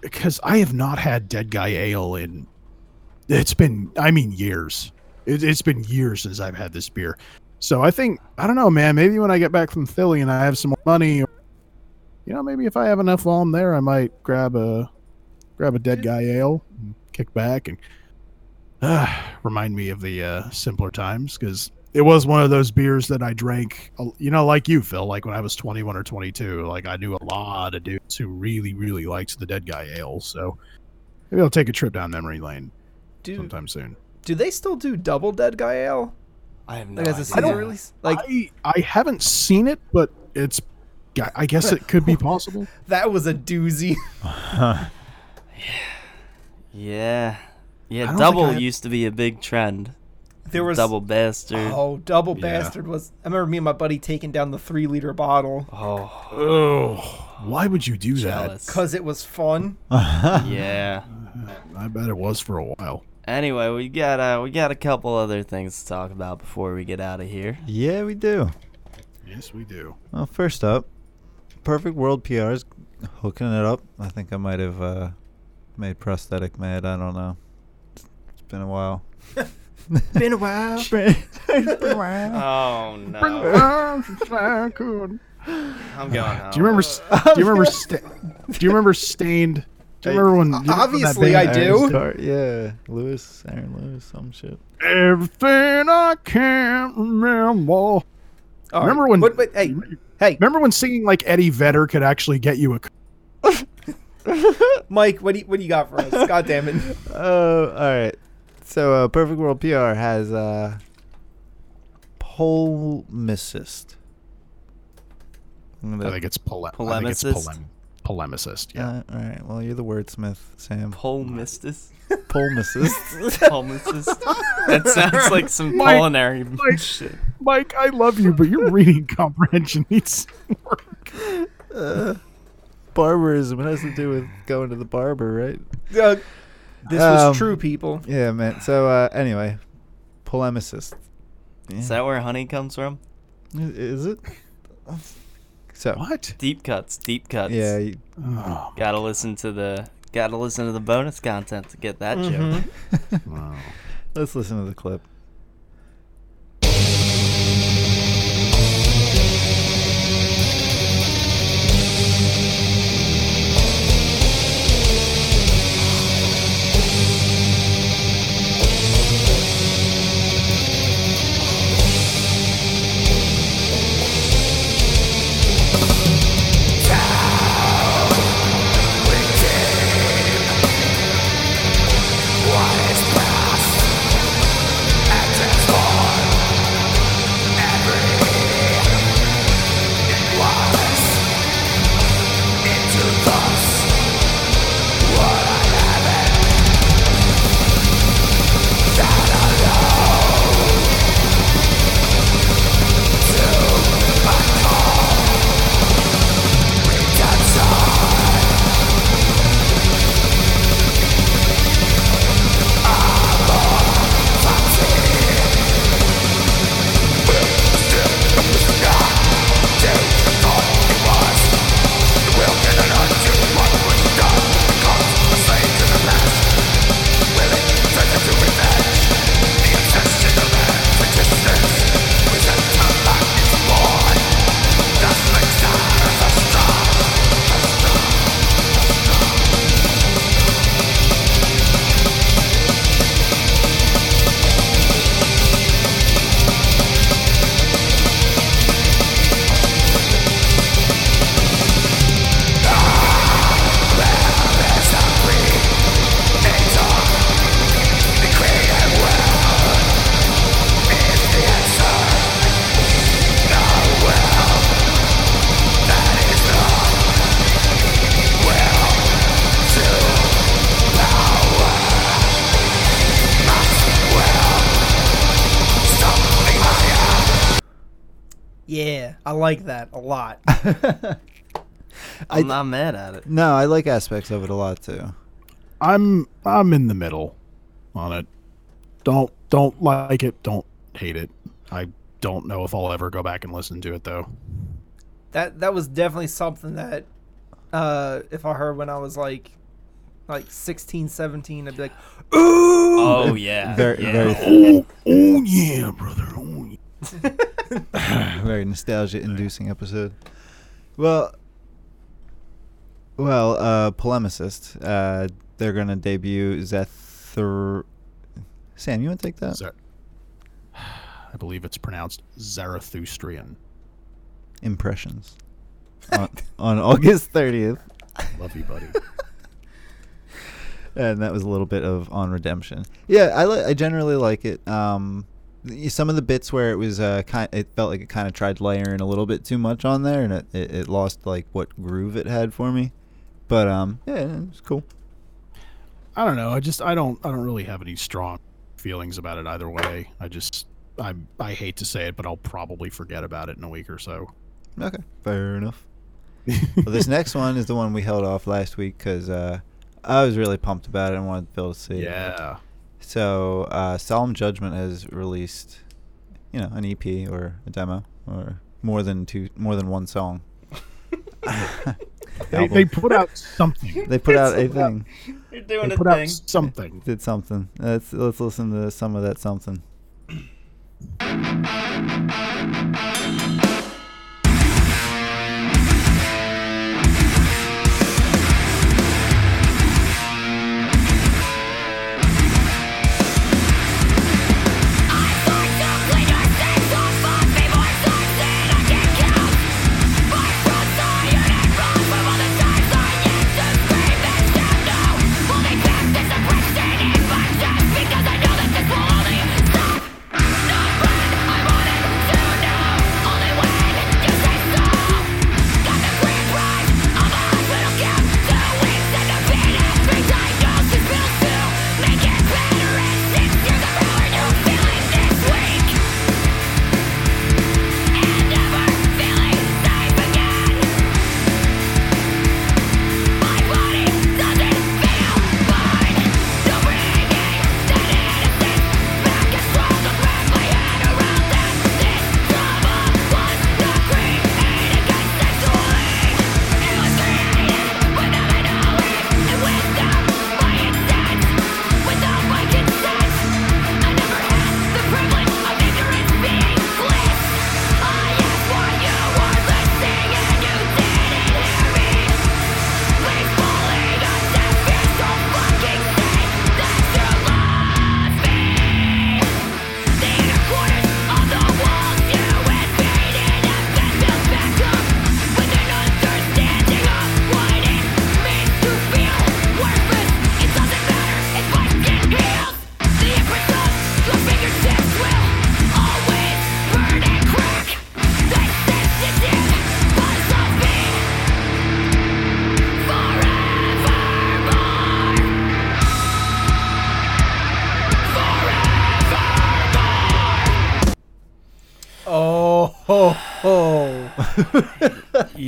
because I have not had Dead Guy Ale in. It's been I mean years. It, it's been years since I've had this beer. So I think I don't know, man. Maybe when I get back from Philly and I have some more money, or, you know, maybe if I have enough while I'm there, I might grab a grab a Dead Guy Ale, and kick back, and uh, remind me of the uh, simpler times because it was one of those beers that I drank, you know, like you, Phil, like when I was 21 or 22. Like I knew a lot of dudes who really, really liked the Dead Guy Ale. So maybe I'll take a trip down memory lane do sometime soon. Do they still do double Dead Guy Ale? I have no Like as a idea. season release? Like I I haven't seen it, but it's. I- I guess it could be possible. that was a doozy. Yeah, yeah. don't Double I used to be a big trend. There was Double bastard. Oh, double Yeah. bastard was. I remember me and my buddy taking down the three liter bottle Oh, Oh, why would you do that? because it was fun. Yeah. I bet it was for a while. Anyway, we got uh, we got a couple other things to talk about before we get out of here. Yeah, we do. Yes, we do. Well, first up, Perfect World PR is hooking it up. I think I might have uh, made prosthetic mad. I don't know. It's been a while. Been a while. It's been a while. Oh no! do I'm going home. you remember? Do you remember? Sta- do you remember Staind? Do you remember when? do you remember that Obviously. I do. Aaron yeah, Lewis, Aaron Lewis, some shit. Everything I can't remember. All Remember when- What, wait, hey, hey, Remember when singing like Eddie Vedder could actually get you a? Mike, what do you, what do you got for us? God damn it! Oh, all right. So, uh, Perfect World PR has uh, polemicist. I'm I think it's pole- I think it's Polemicist? polem- polemicist. Yeah. Uh, all right. Well, you're the wordsmith, Sam. Pole mistus. Polemicist. That sounds like some Mike, culinary Mike. shit. Mike, I love you, but your reading comprehension needs work. uh, barbarism. It has to do with going to the barber, right? Uh, this was Um, true, people. Yeah, man. So, uh, anyway, polemicist. Yeah. Is that where honey comes from? Is it? So, What? Deep cuts. Deep cuts. yeah, you- Oh, Gotta listen to the. Gotta listen to the bonus content to get that Mhm. joke. wow. let's listen to the clip. Like that a lot. I'm not mad at it. No, I like aspects of it a lot too. I'm I'm in the middle on it. Don't don't like it. Don't hate it. I don't know if I'll ever go back and listen to it though. that that was definitely something that uh if I heard when I was like like 16, 17, I'd be like, ooh. Oh yeah, Very, yeah. very, Oh, oh yeah, brother. Oh, yeah. very nostalgia-inducing episode. Well, well, uh, polemicist. Uh, they're gonna debut Zethar. Sam, you want to take that? Zar- I believe it's pronounced Zarathustrian. Impressions on, on August thirtieth, Love you, buddy. and that was a little bit of on redemption. Yeah, I li- I generally like it. Um, some of the bits where it was uh kind, it felt like it kind of tried layering a little bit too much on there, and it, it, it lost like what groove it had for me. But um, yeah, it's cool. I don't know. I just I don't I don't really have any strong feelings about it either way. I just I I hate to say it, but I'll probably forget about it in a week or so. Okay, fair enough. well, this next one is the one we held off last week because uh, I was really pumped about it and wanted Phil to see. it. Yeah. So, uh, Solemn Judgment has released, you know, an EP or a demo or more than two, more than one song. They, they put out something. They put out a thing. You're doing They a put out thing. something. Did something. Let's let's listen to some of that something.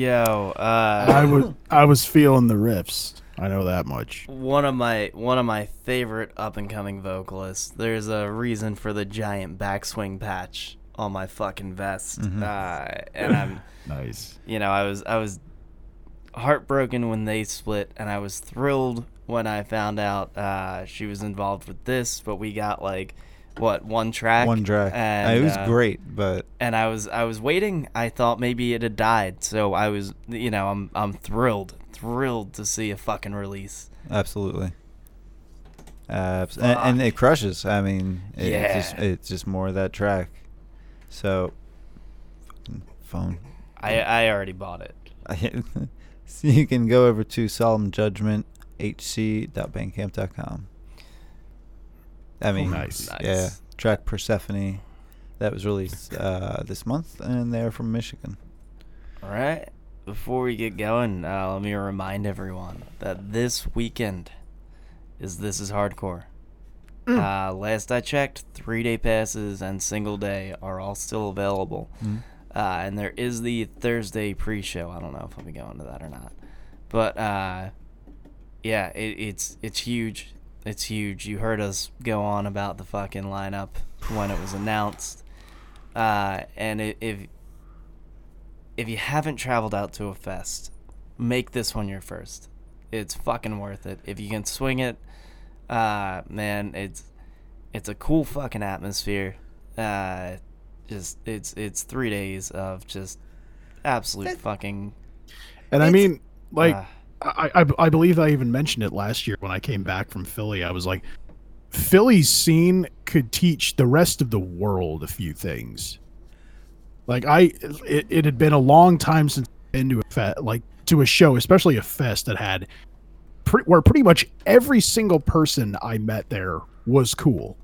Yo, uh, I was I was feeling the riffs. I know that much. one of my one of my favorite up and coming vocalists. There's a reason for the giant backswing patch on my fucking vest, uh, and I'm Nice. you know I was I was heartbroken when they split, and I was thrilled when I found out uh, she was involved with this. But we got like what one track, One track. and it was uh, great, but and I was I was waiting. I thought maybe it had died, so I was you know I'm I'm thrilled thrilled to see a fucking release. absolutely. Uh, and, and it crushes. I mean, it, Yeah. it's, just, it's just more of that track. So, phone. I I already bought it. so you can go over to solemnjudgmenthc.bandcamp.com. I mean, nice. yeah, track Persephone that was released uh, this month, and they're from Michigan. All right. Before we get going, uh, let me remind everyone that this weekend is This Is Hardcore. Uh, last I checked, three day passes and single day are all still available. Uh, and there is the Thursday pre-show. I don't know if I'll be going to that or not, but uh, yeah, it, it's it's huge. It's huge. You heard us go on about the fucking lineup when it was announced, uh, and if if you haven't traveled out to a fest, make this one your first. It's fucking worth it. If you can swing it, uh, man, it's it's a cool fucking atmosphere. Uh, just it's it's three days of just absolute fucking. And I mean, like, uh, I, I believe I even mentioned it last year when I came back from Philly. I was like, Philly's scene could teach the rest of the world a few things. Like I, it, it had been a long time since I'd been to a fe- like to a show, especially a fest that had, pre- where pretty much every single person I met there was cool.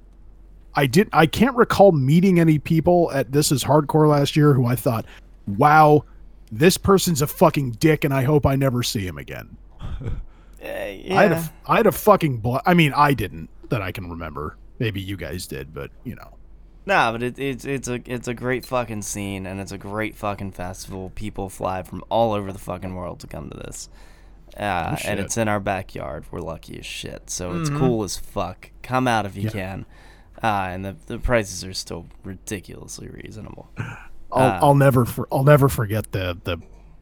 I did. I can't recall meeting any people at This Is Hardcore last year who I thought, "Wow, this person's a fucking dick, and I hope I never see him again." eh, I had a, yeah. f- I had a fucking bl- I mean, I didn't that I can remember. Maybe you guys did, but you know. Nah, but it, it's it's a it's a great fucking scene and it's a great fucking festival. People fly from all over the fucking world to come to this, uh, and it's in our backyard. We're lucky as shit, so it's cool as fuck. Come out if you Yeah. can, uh, and the the prices are still ridiculously reasonable. I'll, Uh, I'll never for, I'll never forget the the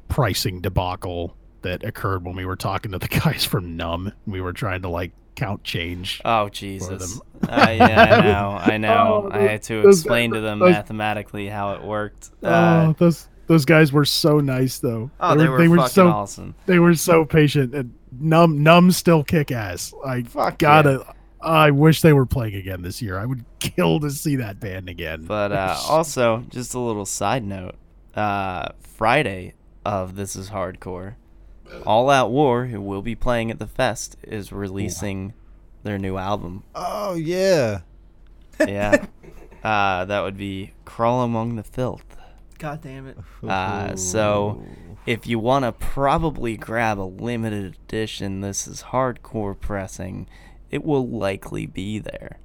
pricing debacle that occurred when we were talking to the guys from Numb. We were trying to like count change. Oh Jesus! uh, yeah, I know, I know. Oh, I had to those explain guys- to them those- mathematically how it worked. Uh, oh, those those guys were so nice though. oh, they were, fucking so awesome. they were so patient and Numb Numb still kick ass. I Fuck gotta. I wish they were playing again this year. I would kill to see that band again. But uh, also, just a little side note: uh, Friday of This Is Hardcore, All Out War, who will be playing at the fest, is releasing their new album. Oh yeah. Yeah, uh, that would be "Crawl Among the Filth." God damn it. Uh, so, if you want to probably grab a limited edition, This Is Hardcore pressing, it will likely be there.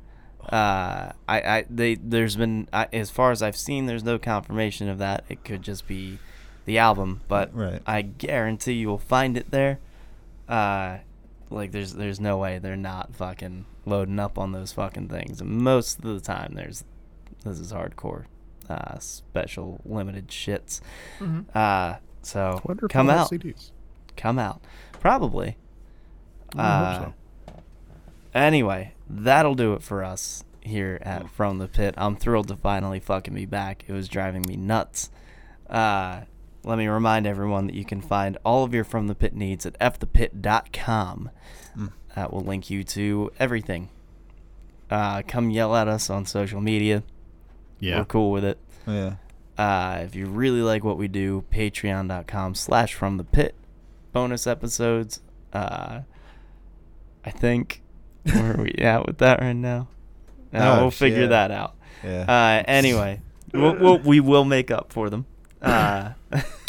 Uh, I, I, they, there's been, I, as far as I've seen, there's no confirmation of that. It could just be the album, but Right. I guarantee you will find it there. Uh, like there's, there's no way they're not fucking loading up on those fucking things. And most of the time, there's, this is hardcore, uh, special limited shits. Uh, so come out, CDs. come out, probably. I Uh, hope so. Anyway, that'll do it for us here at From the Pit. I'm thrilled to finally fucking be back. It was driving me nuts. Uh, let me remind everyone that you can find all of your From the Pit needs at fthepit.com. Hmm. That will link you to everything. Uh, come yell at us on social media. Yeah. We're cool with it. Yeah. Uh, if you really like what we do, patreon.com slash from the pit. Bonus episodes. Uh, I think. Where are we at with that right now? Uh, Oh, we'll figure shit. that out. Yeah. Uh, anyway, we'll, we'll, we will make up for them. Uh,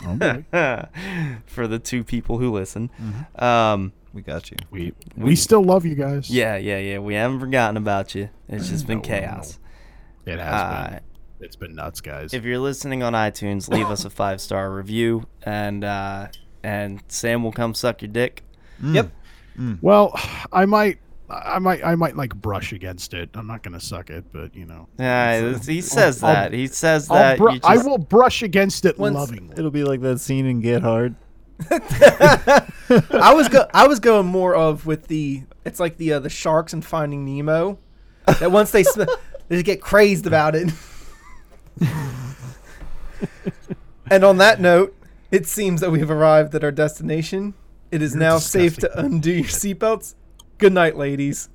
Oh, for the two people who listen. Mm-hmm. Um, we got you. we we still love you guys. yeah, yeah, yeah. We haven't forgotten about you. It's just been No, no, no. chaos. It has Uh, been. It's been nuts, guys. if you're listening on iTunes, leave us a five star review, and uh, and Sam will come suck your dick. Yep. Well, I might, I might, I might like brush against it. I'm not gonna suck it, but you know, Yeah, he says I'll- that. He says I'll that. bru- you I will brush against it Once- lovingly. It'll be like that scene in Get Hard. I was go I was going more of with the it's like the uh, the sharks and Finding Nemo that once they sm- they just get crazed about it. and on that note, it seems that we have arrived at our destination. It is You're now safe to undo your seatbelts. Good night, ladies.